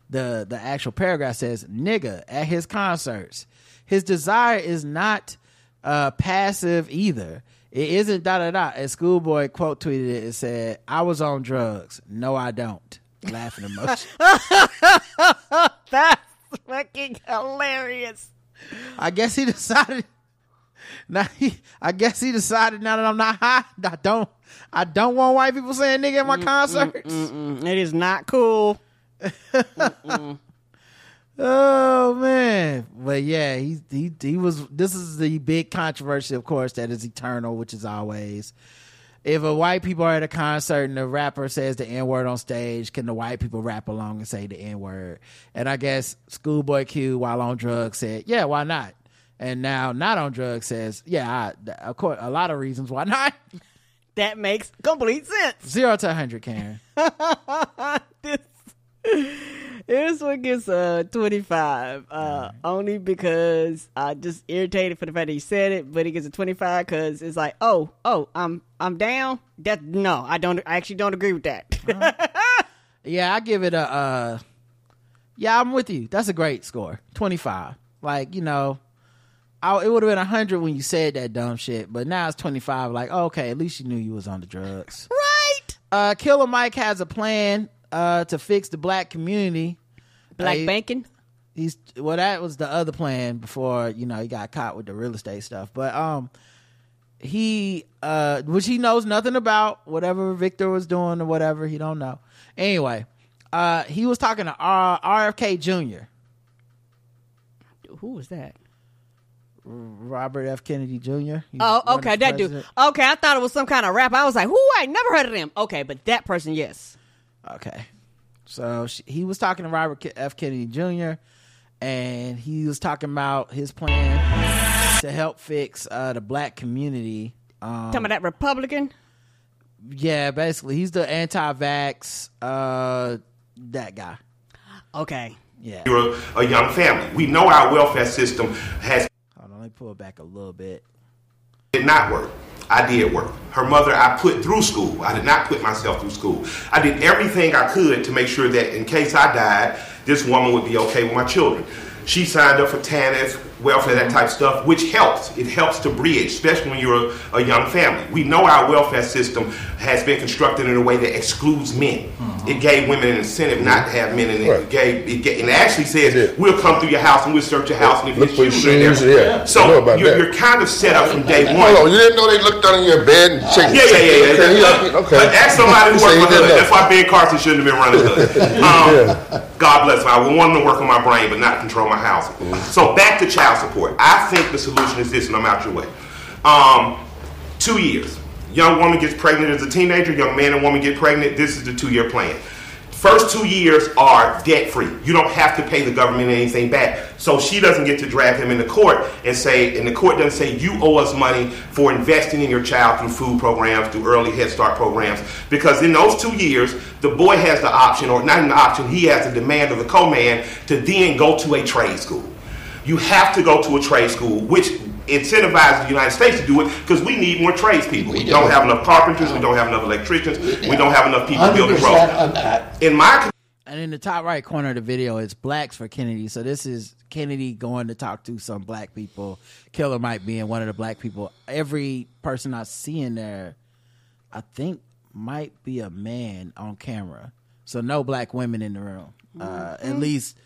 the, the actual paragraph says, nigga at his concerts. His desire is not uh, passive either. It isn't da da da. And Schoolboy quote tweeted it and said, I was on drugs. No, I don't. Laughing emoji. That's fucking hilarious. I guess he decided. Now he, I guess he decided now that I'm not high, I don't, I don't want white people saying nigga at my mm, mm, concerts. Mm-mm. It is not cool. Mm, Oh man, but yeah, he he he was. This is the big controversy, of course, that is eternal, which is always. If a white people are at a concert and the rapper says the N word on stage, can the white people rap along and say the N word? And I guess Schoolboy Q, while on drugs, said, "Yeah, why not?" And now, not on drugs, says, "Yeah, I, of course, a lot of reasons why not." That makes complete sense. Zero to hundred, Karen. this, this one gets a 25. Uh, Only because I just irritated for the fact that he said it, but he gets a 25 because it's like, oh, oh, I'm I'm down. That no, I don't. I actually don't agree with that. Yeah, I give it a uh yeah, I'm with you. That's a great score. 25. Like, you know, I, it would have been 100 when you said that dumb shit, but now it's 25. Like, okay, at least you knew you was on the drugs. Right. Uh, Killer Mike has a plan uh, to fix the black community. Black Uh, banking. He's well, that was the other plan before you know he got caught with the real estate stuff. But um, he uh, which he knows nothing about whatever Victor was doing or whatever he don't know. Anyway, uh, he was talking to R- RFK Jr. Who was that? Robert F. Kennedy Jr. Oh, okay, that dude. Okay, I thought it was some kind of rap. I was like, who? I never heard of them. Okay, but that person, yes. Okay. So she, he was talking to Robert K- F. Kennedy Jr. and he was talking about his plan to help fix uh, the black community. Um, Talking about that Republican. yeah, basically, he's the anti-vax. Uh, that guy. Okay. Yeah. You're a, a young family. We know our welfare system has Hold on, let me pull it back a little bit. did not work. I did work. Her mother, I put through school. I did not put myself through school. I did everything I could to make sure that in case I died, this woman would be okay with my children. She signed up for TANF, welfare, that type of stuff, which helps. It helps to bridge, especially when you're a, a young family. We know our welfare system has been constructed in a way that excludes men. It gave women an incentive not to have men in it. It gave, it ga- and it actually says, we'll come through your house and we'll search your house and if Look there's children shoes, there. yeah. So you're, you're kind of set up from day one. Hold on, you didn't know they looked under your bed and checked. Yeah, yeah, yeah, yeah. Okay, yeah. yeah, okay. But ask somebody who worked didn't HUD. That's why Ben Carson shouldn't have been running HUD. Um, God bless him. I would want him to work on my brain, but not control my house. So back to child support. I think the solution is this, and I'm out your way. Um, two years. Young woman gets pregnant as a teenager. Young man and woman get pregnant. This is the two-year plan. First two years are debt free. You don't have to pay the government anything back. So she doesn't get to drag him into court and say, and the court doesn't say, you owe us money for investing in your child through food programs, through early Head Start programs. Because in those two years, the boy has the option, or not an option, he has the demand of the co man to then go to a trade school. You have to go to a trade school, which incentivizes the United States to do it because we need more tradespeople. We, do. don't have enough carpenters, we don't have enough electricians, we don't have enough people building 100% roads. that. In my And in the top right corner of the video, it's blacks for Kennedy. So this is Kennedy going to talk to some black people. Killer might be in one of the black people. Every person I see in there, I think might be a man on camera. So no black women in the room, uh, at least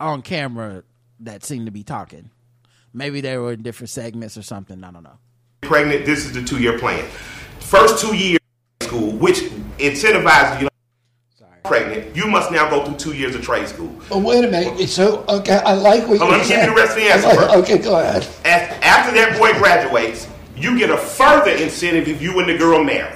on camera that seem to be talking. Maybe they were in different segments or something. I don't know. pregnant, this is the two year plan. First two years of school, which incentivizes you pregnant, you must now go through two years of trade school. But wait a minute. So, okay, I like what Hold you on, let me give you the rest of the answer like- Okay, go ahead. Af- After that boy graduates, you get a further incentive if you and the girl marry.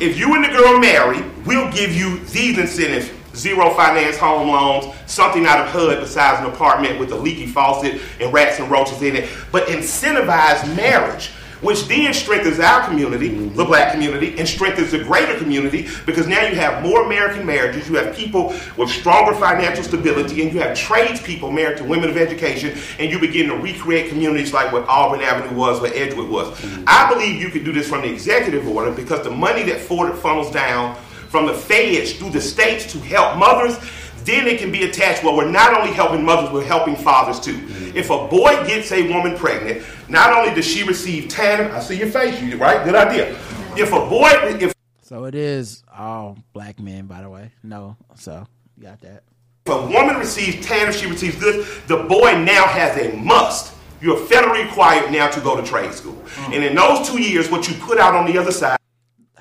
If you and the girl marry, we'll give you these incentives. Zero finance home loans, something out of HUD besides an apartment with a leaky faucet and rats and roaches in it. But incentivize marriage, which then strengthens our community, the black community, and strengthens the greater community because now you have more American marriages, you have people with stronger financial stability, and you have tradespeople married to women of education, and you begin to recreate communities like what Auburn Avenue was, what Edgewood was. Mm-hmm. I believe you could do this from the executive order because the money that Ford funnels down from the feds through the states to help mothers, then it can be attached. Well, we're not only helping mothers, we're helping fathers too. Mm-hmm. If a boy gets a woman pregnant, not only does she receive TANF, I see your face, you right? Good idea. Mm-hmm. If a boy, if So it is all black men, by the way. No, so you got that. If a woman receives TANF, she receives this, the boy now has a must. You're federally required now to go to trade school. Mm. And in those two years, what you put out on the other side,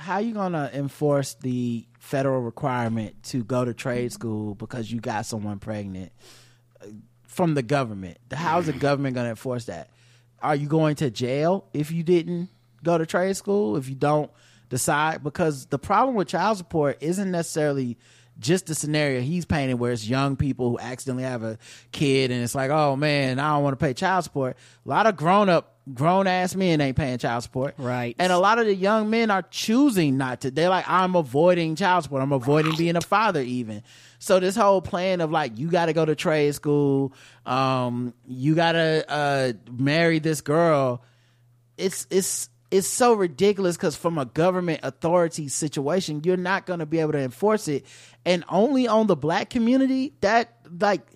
How are you gonna enforce the federal requirement to go to trade school because you got someone pregnant uh, from the government? How's the government gonna enforce that? Are you going to jail if you didn't go to trade school? If you don't decide? Because the problem with child support isn't necessarily just the scenario he's painting where it's young people who accidentally have a kid and it's like, oh man, I don't want to pay child support. A lot of grown up, grown ass men ain't paying child support. Right. And a lot of the young men are choosing not to. They're like, I'm avoiding child support. I'm avoiding being a father even. So this whole plan of like, you got to go to trade school. Um, you got to, uh, marry this girl. It's, it's, it's so ridiculous because from a government authority situation, you're not going to be able to enforce it. And only on the black community that like,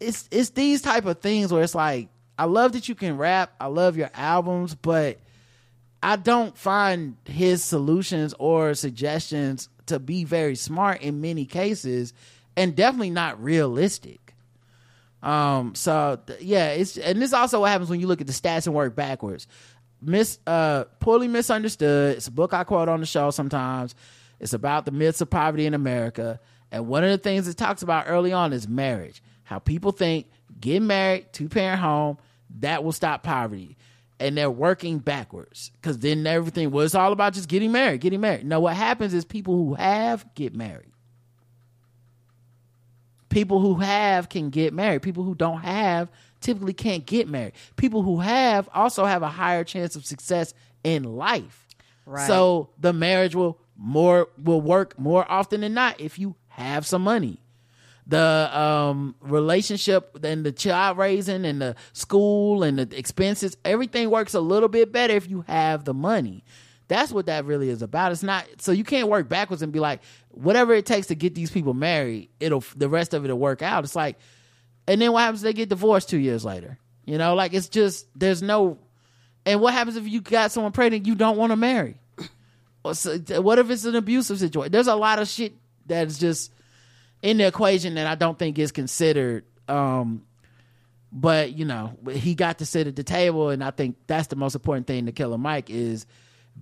it's, it's these type of things where it's like, I love that you can rap. I love your albums, but I don't find his solutions or suggestions to be very smart in many cases and definitely not realistic. Um, so th- yeah, it's and this also what happens when you look at the stats and work backwards. Miss uh poorly misunderstood. It's a book I quote on the show sometimes. It's about the myths of poverty in America. And one of the things it talks about early on is marriage. How people think getting married, two parent home, that will stop poverty. And they're working backwards. Cause then everything was all about just getting married, getting married. No, what happens is people who have get married people who have can get married people who don't have typically can't get married people who have also have a higher chance of success in life Right. so the marriage will more will work more often than not if you have some money the um relationship and the child raising and the school and the expenses everything works a little bit better if you have the money. That's what that really is about. It's not so you can't work backwards and be like whatever it takes to get these people married it'll the rest of it'll work out. It's like and then what happens they get divorced two years later? You know like it's just there's no and what happens if you got someone pregnant you don't want to marry what if it's an abusive situation there's a lot of shit that's just in the equation that I don't think is considered. Um, but you know, he got to sit at the table, and I think that's the most important thing to Killer Mike is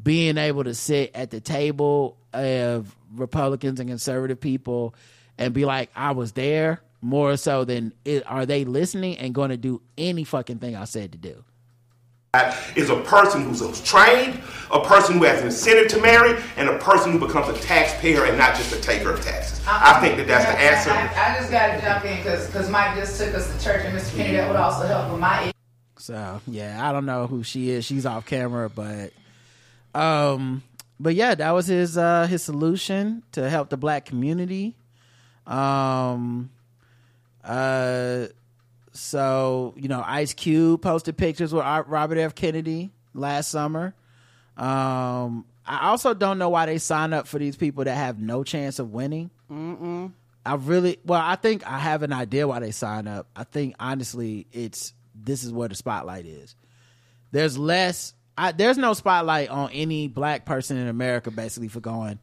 being able to sit at the table of Republicans and conservative people and be like, I was there more so than it, are they listening and going to do any fucking thing I said to do. Is a person who's trained, a person who has an incentive to marry, and a person who becomes a taxpayer and not just a taker of taxes. I think that that's the answer. I, I just got to jump in because Mike just took us to church, and Mr. Penny, that would also help with my So yeah, I don't know who she is. She's off camera, but um, but yeah, that was his uh his solution to help the black community. Um, uh, so you know, Ice Cube posted pictures with Robert F. Kennedy last summer. Um, I also don't know why they sign up for these people that have no chance of winning. Mm-mm. I really well, I think I have an idea why they sign up. I think honestly, it's this is where the spotlight is. There's less. I, there's no spotlight on any black person in America basically for going.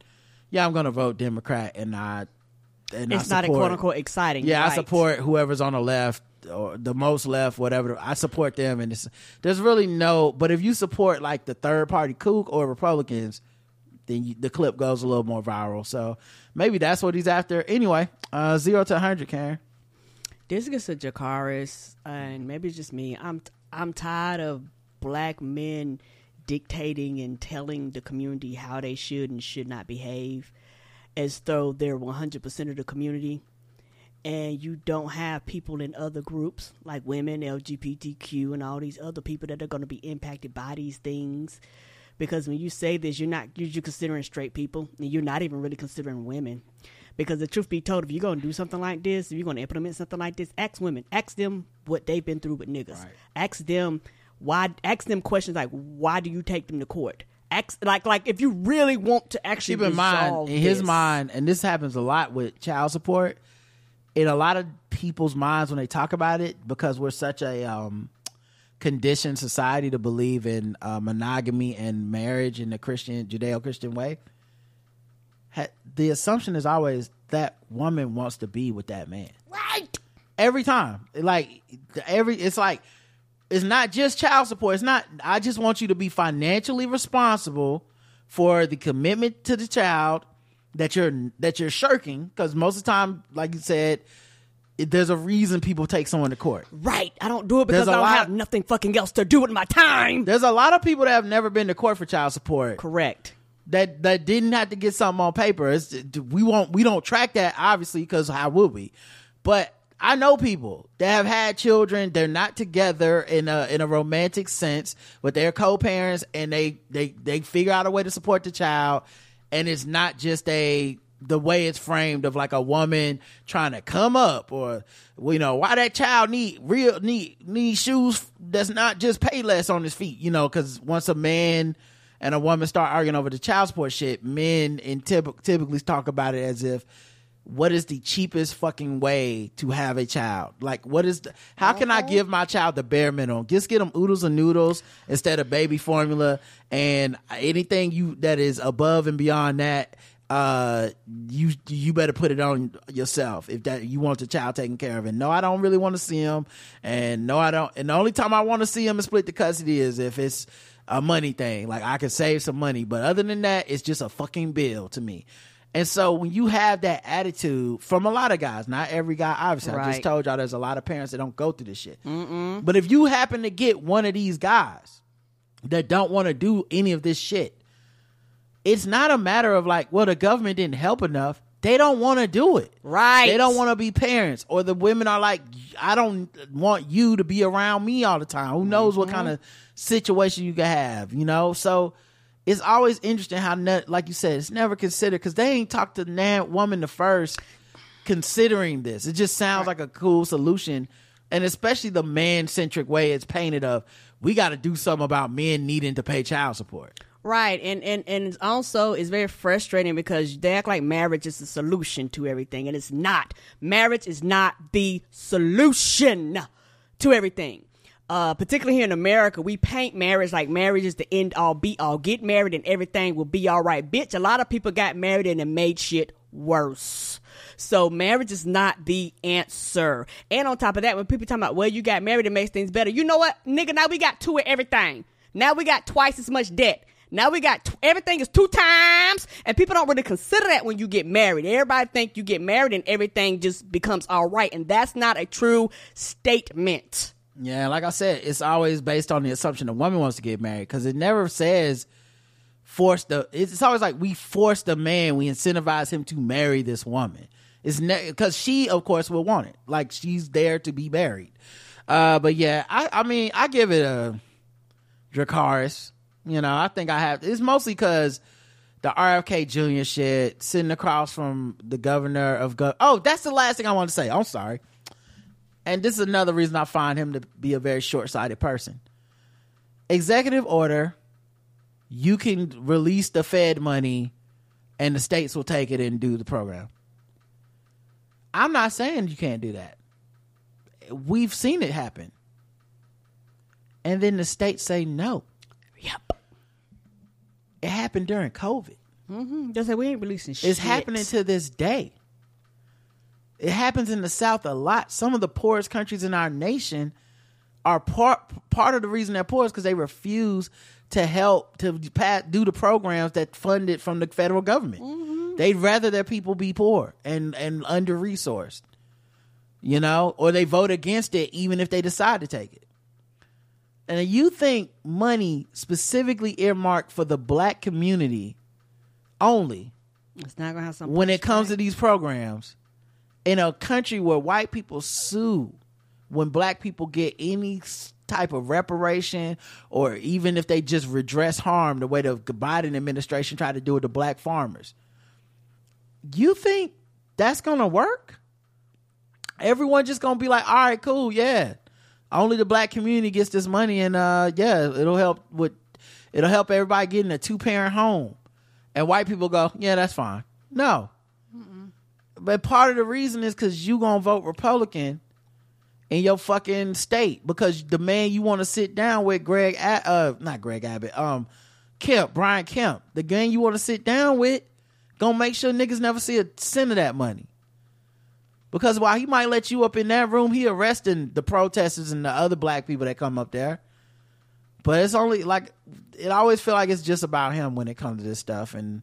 Yeah, I'm going to vote Democrat, and I. And I It's not a quote unquote exciting. Yeah, I support whoever's on the left or the most left, whatever. I support them, and there's really no. But if you support like the third party kook or Republicans, then you, the clip goes a little more viral. So maybe that's what he's after. Anyway, uh, zero to hundred, Karen. This gets a Dracarys, and maybe it's just me. I'm I'm tired of black men dictating and telling the community how they should and should not behave, as though they're 100% of the community. And you don't have people in other groups like women, LGBTQ, and all these other people that are going to be impacted by these things. Because when you say this, you're not you're you're considering straight people, and you're not even really considering women. Because the truth be told, if you're going to do something like this, if you're going to implement something like this, ask women, ask them what they've been through with niggas. Ask them why. Ask them questions like, why do you take them to court? Ask like like if you really want to actually Keep in mind, in his this. mind, and this happens a lot with child support. In a lot of people's minds when they talk about it, because we're such a um, conditioned society to believe in uh, monogamy and marriage in the Christian Judeo-Christian way. Ha- the assumption is always that woman wants to be with that man. Right. Every time. Like every it's like it's not just child support. It's not I just want you to be financially responsible for the commitment to the child that you're that you're shirking because most of the time like you said it, there's a reason people take someone to court. Right. I don't do it because I don't have nothing fucking else to do with my time. There's a lot of people that have never been to court for child support. Correct. That that didn't have to get something on paper. It's, we won't we don't track that obviously because how would we? But I know people that have had children. They're not together in a in a romantic sense, but they're co-parents and they they they figure out a way to support the child. And it's not just a the way it's framed of like a woman trying to come up or you know why that child need real need need shoes that's not just pay less on his feet you know because once a man and a woman start arguing over the child support shit men and typ- typically talk about it as if what is the cheapest fucking way to have a child? Like, what is the, how can I give my child the bare minimum? Just get them oodles and noodles instead of baby formula and anything you that is above and beyond that. Uh, you you better put it on yourself if that you want the child taken care of. And no, I don't really want to see him. And no, I don't. And the only time I want to see him and split the custody is if it's a money thing. Like I can save some money, but other than that, it's just a fucking bill to me. And so when you have that attitude from a lot of guys, not every guy, obviously, I just told y'all there's a lot of parents that don't go through this shit. But if you happen to get one of these guys that don't want to do any of this shit, it's not a matter of like, well, the government didn't help enough. They don't want to do it. Right. They don't want to be parents. Or the women are like, I don't want you to be around me all the time. Who knows what mm-hmm. kind of situation you can have, you know? So it's always interesting how, ne- like you said, it's never considered because they ain't talked to that woman the first considering this. It just sounds like a cool solution. And especially the man centric way it's painted of, we got to do something about men needing to pay child support. Right, and and and also it's very frustrating because they act like marriage is the solution to everything, and it's not. Marriage is not the solution to everything. Uh, particularly here in America, we paint marriage like marriage is the end all be all. Get married and everything will be all right. Bitch, a lot of people got married and it made shit worse. So marriage is not the answer. And on top of that, when people talk about, well, you got married, it makes things better. You know what, nigga? Now we got two of everything. Now we got twice as much debt. Now we got everything is two times, and people don't really consider that when you get married. Everybody think you get married and everything just becomes all right, and that's not a true statement. Yeah, like I said, it's always based on the assumption a woman wants to get married because it never says force the. It's always like we force the man, we incentivize him to marry this woman. It's because she, of course, will want it. Like she's there to be married. Uh, but yeah, I, I mean, I give it a Dracarys. You know, I think I have. It's mostly because the RFK Jr. shit, sitting across from the governor of. Gov- oh, that's the last thing I want to say. I'm sorry and this is another reason I find him to be a very short sighted person. Executive order, you can release the Fed money and the states will take it and do the program. I'm not saying you can't do that. We've seen it happen. And then the states say no. Yep. It happened during COVID. Mm-hmm. Just say we ain't releasing shit. It's happening to this day. It happens in the South a lot. Some of the poorest countries in our nation are part part of the reason they're poor is because they refuse to help to pass, do the programs that fund it from the federal government. Mm-hmm. They'd rather their people be poor and and under resourced, you know, or they vote against it even if they decide to take it. And you think money specifically earmarked for the black community only It's not gonna have some. when it comes to these programs in a country where white people sue when black people get any type of reparation or even if they just redress harm the way the Biden administration tried to do it to black farmers. You think that's gonna work? Everyone just gonna be like, all right, cool, yeah. Only the black community gets this money and uh yeah, it'll help with it'll help everybody get in a two parent home. And white people go, yeah, that's fine. No. But part of the reason is because you gonna vote Republican in your fucking state because the man you want to sit down with, Greg, uh, not Greg Abbott, um, Kemp, Brian Kemp, the gang you want to sit down with, gonna make sure niggas never see a cent of that money. Because while he might let you up in that room, he arresting the protesters and the other black people that come up there. But it's only like it always feel like it's just about him when it comes to this stuff, and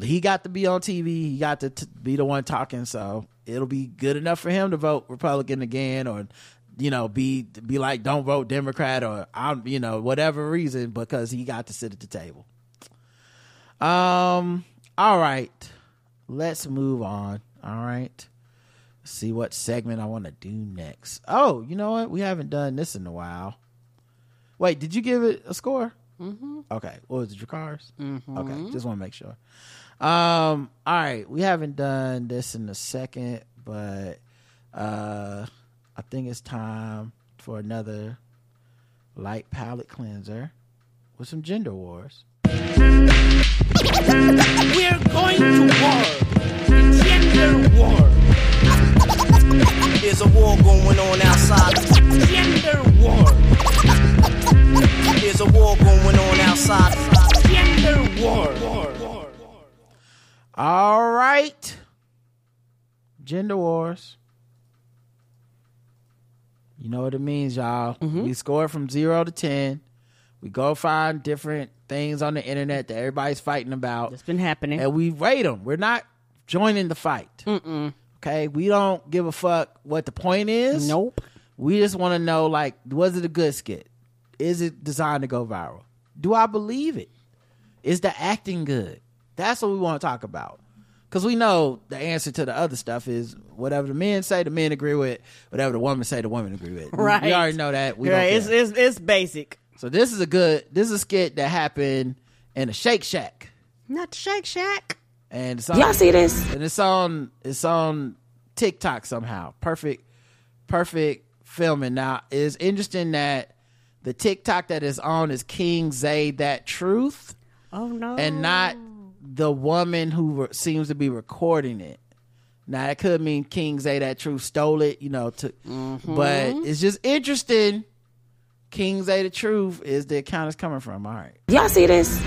he got to be on TV. He got to t- be the one talking, so it'll be good enough for him to vote Republican again, or you know, be be like, don't vote Democrat, or I'm, you know, whatever reason, because he got to sit at the table. Um. All right, let's move on. All right. See what segment I want to do next. Oh, you know what? We haven't done this in a while. Wait, did you give it a score? Mm-hmm. Okay. What was it? Your cars? Mhm. Okay. Just want to make sure. Um, all right, we haven't done this in a second, but uh, I think it's time for another light palette cleanser with some gender wars. We're going to war. Gender war. There's a war going on outside. Gender war. There's a war going on outside. Gender war. war. All right. Gender wars. You know what it means, y'all. Mm-hmm. We score from zero to ten. We go find different things on the internet that everybody's fighting about. It's been happening. And we rate them. We're not joining the fight. Mm-mm. Okay? We don't give a fuck what the point is. Nope. We just want to know, like, was it a good skit? Is it designed to go viral? Do I believe it? Is the acting good? That's what we want to talk about. Because we know the answer to the other stuff is whatever the men say, the men agree with. Whatever the women say, the women agree with. Right. We already know that. We right. It's, it's it's basic. So this is a good. This is a skit that happened in a Shake Shack, Not the Shake Shack. and it's on, Y'all see this? And it's on. It's on TikTok somehow. Perfect, perfect filming. Now it's interesting that the TikTok that is on is King Zay that truth, Oh no. and not the woman who re- seems to be recording it. Now that could mean King Zay that truth stole it, you know. To, mm-hmm. but it's just interesting. King Zay the truth is the account is coming from. All right. Y'all see this?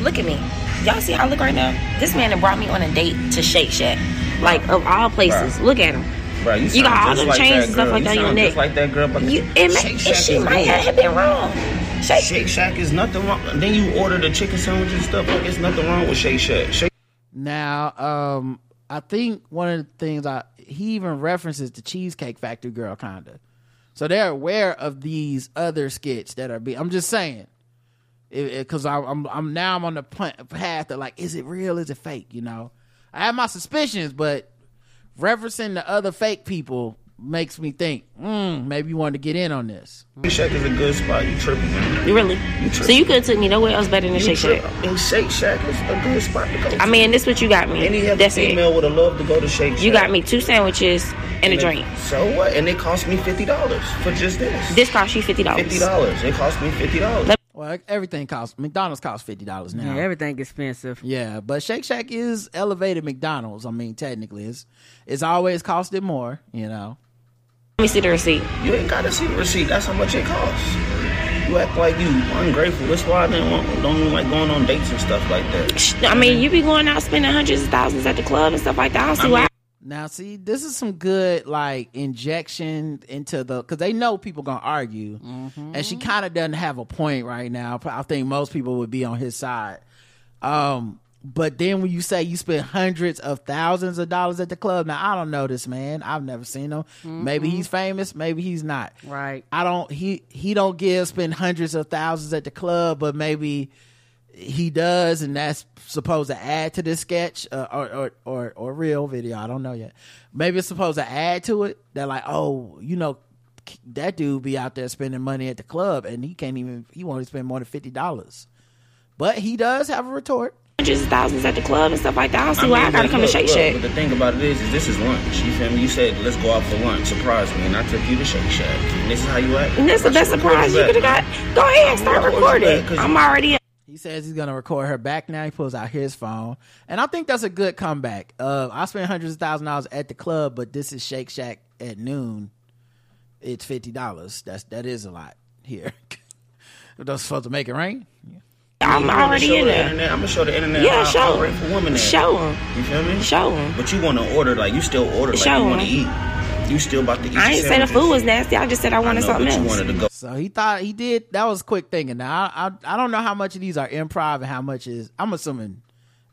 Look at me. Y'all see how I look right now? This man that brought me on a date to Shake Shack. Like, of all places. Look at him. Bro, you, You got all the like chains and stuff like You that on your neck. Just like that girl, but You, it may, Shake Shack she might have been wrong. Shake, Shake Shack is nothing wrong. Then you order the chicken sandwich and stuff. Like it's nothing wrong with Shake Shack. Shake Now, um, I think one of the things I he even references the Cheesecake Factory girl, kinda. So they're aware of these other skits that are being. I'm just saying, because I'm, I'm I'm now I'm on the path of like, is it real? Is it fake? You know, I have my suspicions, but referencing the other fake people makes me think, mm, maybe you wanted to get in on this. Shake Shack is a good spot. You tripping. You really? You tripping. So you could have took me nowhere else better than You Shake Shack. And Shake Shack is a good spot to go. to. I mean, this what you got me. Any other That's it. would have loved to go to Shake Shack. You got me two sandwiches and a it- drink. So what? And it cost me fifty dollars for just this. This cost you fifty dollars. Fifty dollars. It cost me fifty dollars. Well, everything costs. McDonald's costs fifty dollars now. Yeah, everything expensive. Yeah, but Shake Shack is elevated McDonald's. I mean, technically, it's it's always costed more. You know. Let me see the receipt. You ain't got to see the receipt. That's how much it costs. You act like you ungrateful. That's why I didn't want, don't even like going on dates and stuff like that. I mean, you be going out spending hundreds of thousands at the club and stuff like that. I don't see why. Now, see, this is some good like injection into the because they know people gonna argue, and she kind of doesn't have a point right now. I think most people would be on his side. Um, but then when you say you spend hundreds of thousands of dollars at the club, now I don't know this man. I've never seen him. Maybe he's famous. Maybe he's not. Right. I don't. He he don't give spend hundreds of thousands at the club, but maybe he does, and that's supposed to add to this sketch uh, or, or or or real video. I don't know yet. Maybe it's supposed to add to it. That like, oh, you know, that dude be out there spending money at the club, and he can't even. He won't spend more than fifty dollars. But he does have a retort. Hundreds of thousands at the club and stuff like that. I don't see I why mean, I gotta look, come to look, Shake Shack. But the thing about it is, is this is lunch. You feel me? You said let's go out for lunch. Surprise me, and I took you to Shake Shack. And this is how you act. And this is the best surprise you back, could have got. Go ahead, start I'ma record you recording. back 'cause I'm already. He says he's gonna record her back now. He pulls out his phone, and I think that's a good comeback. Uh, I spent hundreds of thousand dollars at the club, but this is Shake Shack at noon. It's fifty dollars. That's that is a lot here. Those supposed to make it rain. I'm You wanna already show in the there. internet? I'm gonna show the internet. Yeah, how, show how 'em. grateful women is. Show 'em. You feel me? Show 'em. But you want to order like you still order like Show you want 'em. to eat. You still about to eat. I ain't your say the food was nasty. I just said I wanted I know, something but you else. wanted to go. So he thought he did. That was quick thinking. Now I, I I don't know how much of these are improv and how much is. I'm assuming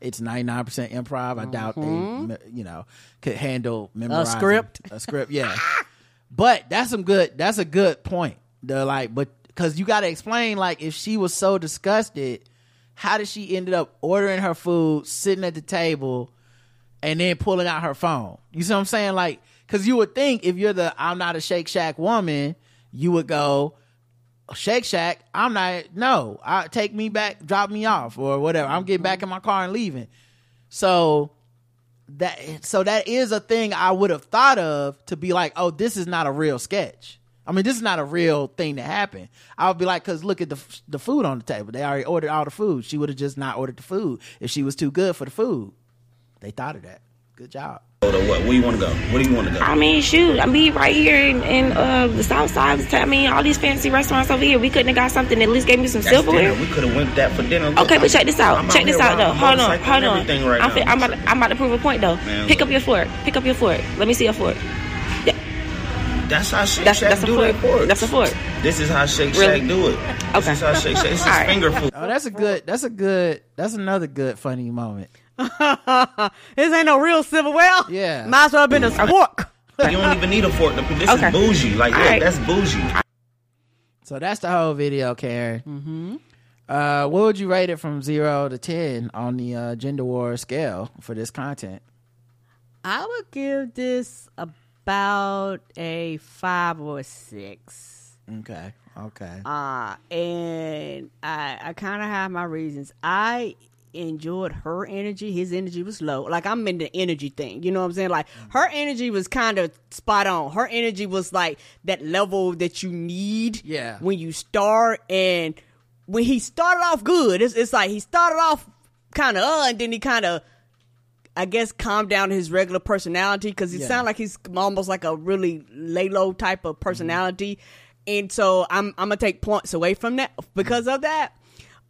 it's 99 percent improv. I doubt they mm-hmm. you know could handle memorizing a script? A script, yeah. but that's some good. That's a good point. The like, but because you got to explain like if she was so disgusted, how did she ended up ordering her food, sitting at the table, and then pulling out her phone? You see what I'm saying? Like, because you would think if you're the I'm not a Shake Shack woman, you would go. Shake Shack, I'm not. No, I take me back, drop me off, or whatever. I'm getting back mm-hmm. in my car and leaving. So that so that is a thing I would have thought of to be like, oh, this is not a real sketch. I mean, this is not a real thing that happened. I would be like, because look at the the food on the table. They already ordered all the food. She would have just not ordered the food if she was too good for the food. They thought of that. Good job. What? Where you want to go? Where do you want to go? I mean, shoot, I mean, right here in, in uh, the South Side. I mean, all these fancy restaurants over here. We couldn't have got something that at least gave me some That's silverware. dinner. We could have went that for dinner. Look, Okay, I'm- but check this out. I'm check this out, though. Hold on, hold on. Right I'm, fi- I'm, about to, I'm about to prove a point, though. Man, Pick look. up your fork. Pick up your fork. Let me see your fork. That's how Shake That's- Shack that's do fork. their forks. That's a fork. This is how Shake Really? Shack do it. This is how Shake Shack. This is finger food. Oh, that's a good. That's a good. That's another good funny moment. this ain't no real civil silverware. Yeah. Might as well have been a fork. You don't even need a fork. This Okay. is bougie. Like, look, Alright. that's bougie. So that's the whole video, Karen. Mm-hmm. Uh, what would you rate it from zero to ten on the uh, gender war scale for this content? I would give this about a five or six. Okay. Okay. Uh, and I I kind of have my reasons. I enjoyed her energy. His energy was low. Like I'm in the energy thing. You know what I'm saying? Like her energy was kind of spot on. Her energy was like that level that you need. Yeah. When you start and when he started off good, it's it's like he started off kind of uh, and then he kind of I guess calm down his regular personality because he Yeah. sounds like he's almost like a really lay low type of personality, and so I'm I'm gonna take points away from that because of that.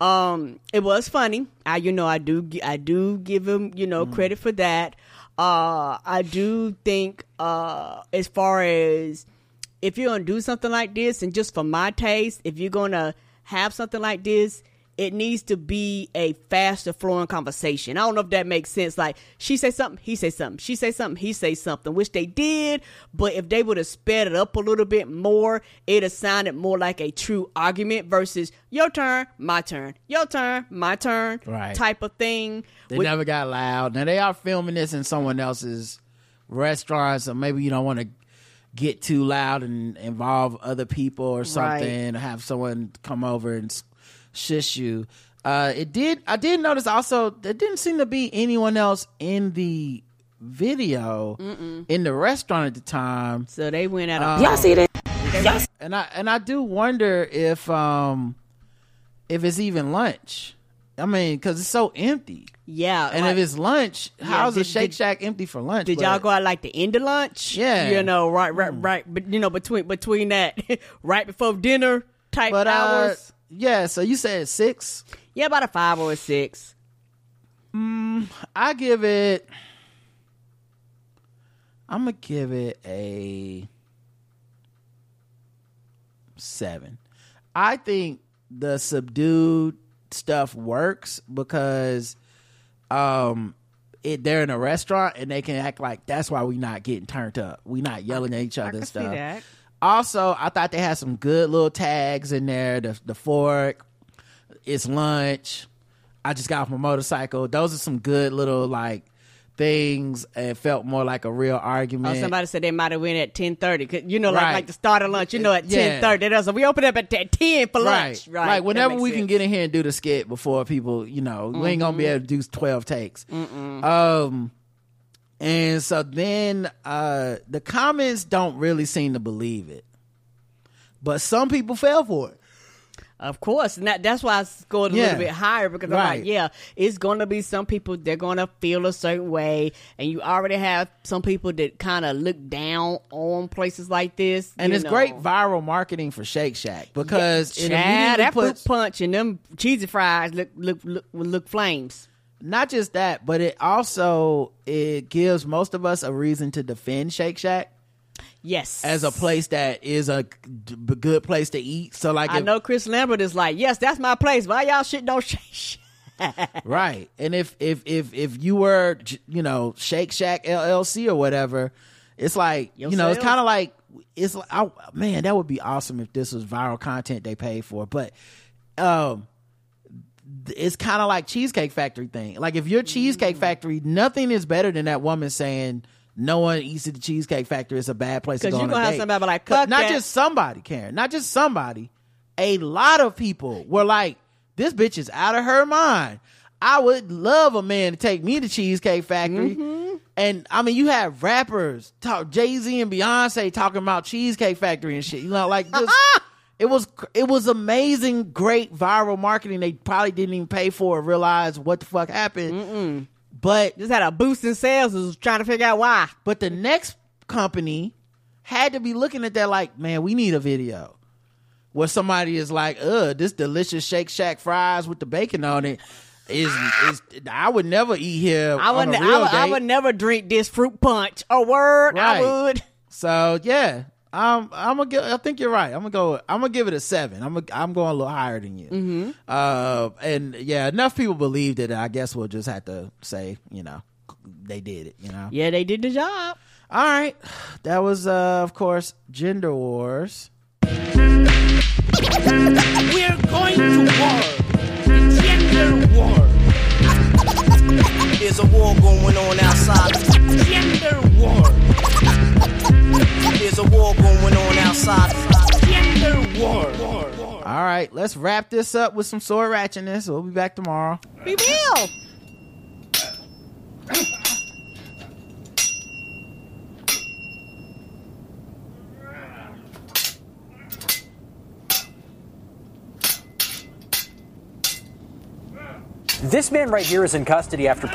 Um, it was funny. I you know I do I do give him you know credit for that. Uh, I do think uh as far as if you're gonna do something like this, and just for my taste, if you're gonna have something like this, it needs to be a faster flowing conversation. I don't know if that makes sense. Like she say something, he say something, she say something, he say something, which they did. But if they would have sped it up a little bit more, it'd have sounded more like a true argument versus your turn, my turn, your turn, my turn, Right. type of thing. They Which- never got loud. Now they are filming this in someone else's restaurant, so maybe you don't want to get too loud and involve other people or something. Have someone come over and s- shush you. Uh, it did. I did notice also there didn't seem to be anyone else in the video Mm-mm. in the restaurant at the time. So they went out. Um, Y'all see that? Y'all and I and I do wonder if um if it's even lunch. I mean, because it's so empty. Yeah, and like- if it's lunch, Yeah, how's a did- Shake did- Shack empty for lunch? Did But- y'all go out like the end of lunch? Yeah. you know, right, right, right. But you know, between between that, right before dinner type But uh, hours. Yeah. So you said six. Yeah, about a five or a six. Mm, I give it. I'm gonna give it a seven. I think the subdued stuff works because um it they're in a restaurant and they can act like that's why we're not getting turned up. We're not yelling at each other can and see stuff. Also, I thought they had some good little tags in there. The the fork, it's lunch. I just got off my motorcycle. Those are some good little like things. It felt more like a real argument. Oh, argument. somebody said they might have went at ten thirty. You know, like Right. like the start of lunch. You know, at Yeah. ten thirty. That's we open up at ten for lunch. Right. Like whenever we can get in here and do the skit before people, you know, we ain't gonna be Mhm. able to do twelve takes. Mm-mm. Um, and so then uh the comments don't really seem to believe it, but some people fell for it. Of course, and that, that's why I scored a Yeah. little bit higher because I'm Right. like, yeah, it's going to be some people they're going to feel a certain way, and you already have some people that kind of look down on places like this. And it's know. great viral marketing for Shake Shack because it Chad, that fruit puts punch and them cheesy fries look look look, look flames. Not just that, but it also it gives most of us a reason to defend Shake Shack. Yes, as a place that is a good place to eat. So like, I if- know Chris Lambert is like, yes, that's my place. Why y'all shit don't shake? right? And if if if if you were you know Shake Shack LLC or whatever, it's like you know it's kind of like it's like I, man that would be awesome if this was viral content they paid for, but um. It's kind of like Cheesecake Factory thing. Like if you're Cheesecake Factory, nothing is better than that woman saying no one eats at the Cheesecake Factory. It's a bad place to Because go you on a gonna have date. somebody like, not that." just somebody, Karen, not just somebody. A lot of people were like, "This bitch is out of her mind." I would love a man to take me to Cheesecake Factory. Mm-hmm. And I mean, you have rappers talk Jay Z and Beyonce talking about Cheesecake Factory and shit. You know, like just it was it was amazing, great viral marketing. They probably didn't even pay for or realize what the fuck happened. but just had a boost in sales. Was trying to figure out why. But the next company had to be looking at that like, man, we need a video where somebody is like, "Uh, this delicious Shake Shack fries with the bacon on it is is I would never eat here I would, I, would, I would never drink this fruit punch. A word, I would. So yeah, I'm I'm gonna give. I think you're right. I'm gonna go. I'm gonna give it a seven. I'm gonna, I'm going a little higher than you. Mm-hmm. Uh, and yeah, enough people believed it. I guess we'll just have to say, you know, they did it. You know. Yeah, they did the job. All right, that was uh, of course gender wars. We're going to war. Gender war. There's a war going on outside. Gender war. There's a war going on outside. Gender war. All right, let's wrap this up with some sword ratchetness. We'll be back tomorrow. We will. This man right here is in custody after.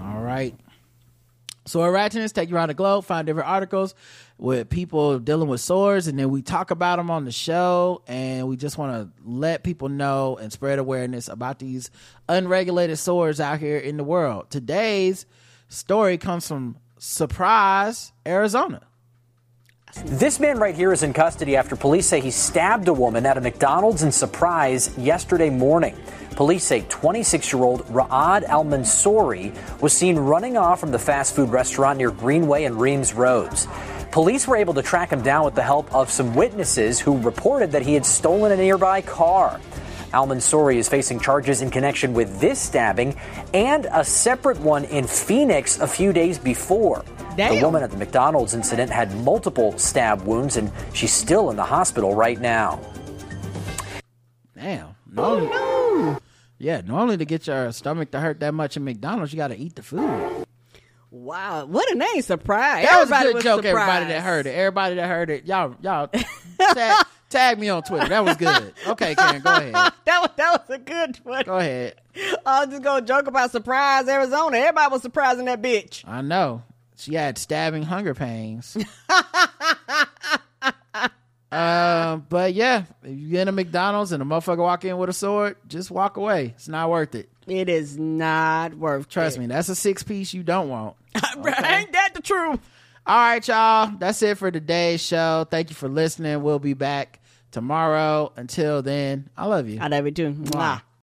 All right. So our ratchetness take you around the globe, find different articles with people dealing with sores, and then we talk about them on the show. And we just want to let people know and spread awareness about these unregulated sores out here in the world. Today's story comes from Surprise, Arizona. This man right here is in custody after police say he stabbed a woman at a McDonald's in Surprise yesterday morning. Police say 26 year old Raad Almansoori was seen running off from the fast food restaurant near Greenway and Reems Roads. Police were able to track him down with the help of some witnesses who reported that he had stolen a nearby car. Al Mansouri is facing charges in connection with this stabbing and a separate one in Phoenix a few days before. Damn. The woman at the McDonald's incident had multiple stab wounds and she's still in the hospital right now. Damn. Oh, no. Yeah, normally to get your stomach to hurt that much in McDonald's, you got to eat the food. Wow, what a name! Surprise! That was a Everybody good joke. Everybody that heard it. Everybody that heard it. Y'all, y'all tag, tag me on Twitter. That was good. Okay, Karen, go ahead. that was that was a good one. Go ahead. I was just gonna joke about surprise Arizona. Everybody was surprising that bitch. I know. She had stabbing hunger pains. uh, but yeah, if you get a McDonald's and a motherfucker walk in with a sword, just walk away. It's not worth it. It is not worth. Trust it. me, that's a six piece you don't want. Ain't that the truth? All right, y'all. That's it for today's show. Thank you for listening. We'll be back tomorrow. Until then, I love you. I love you too. Mwah.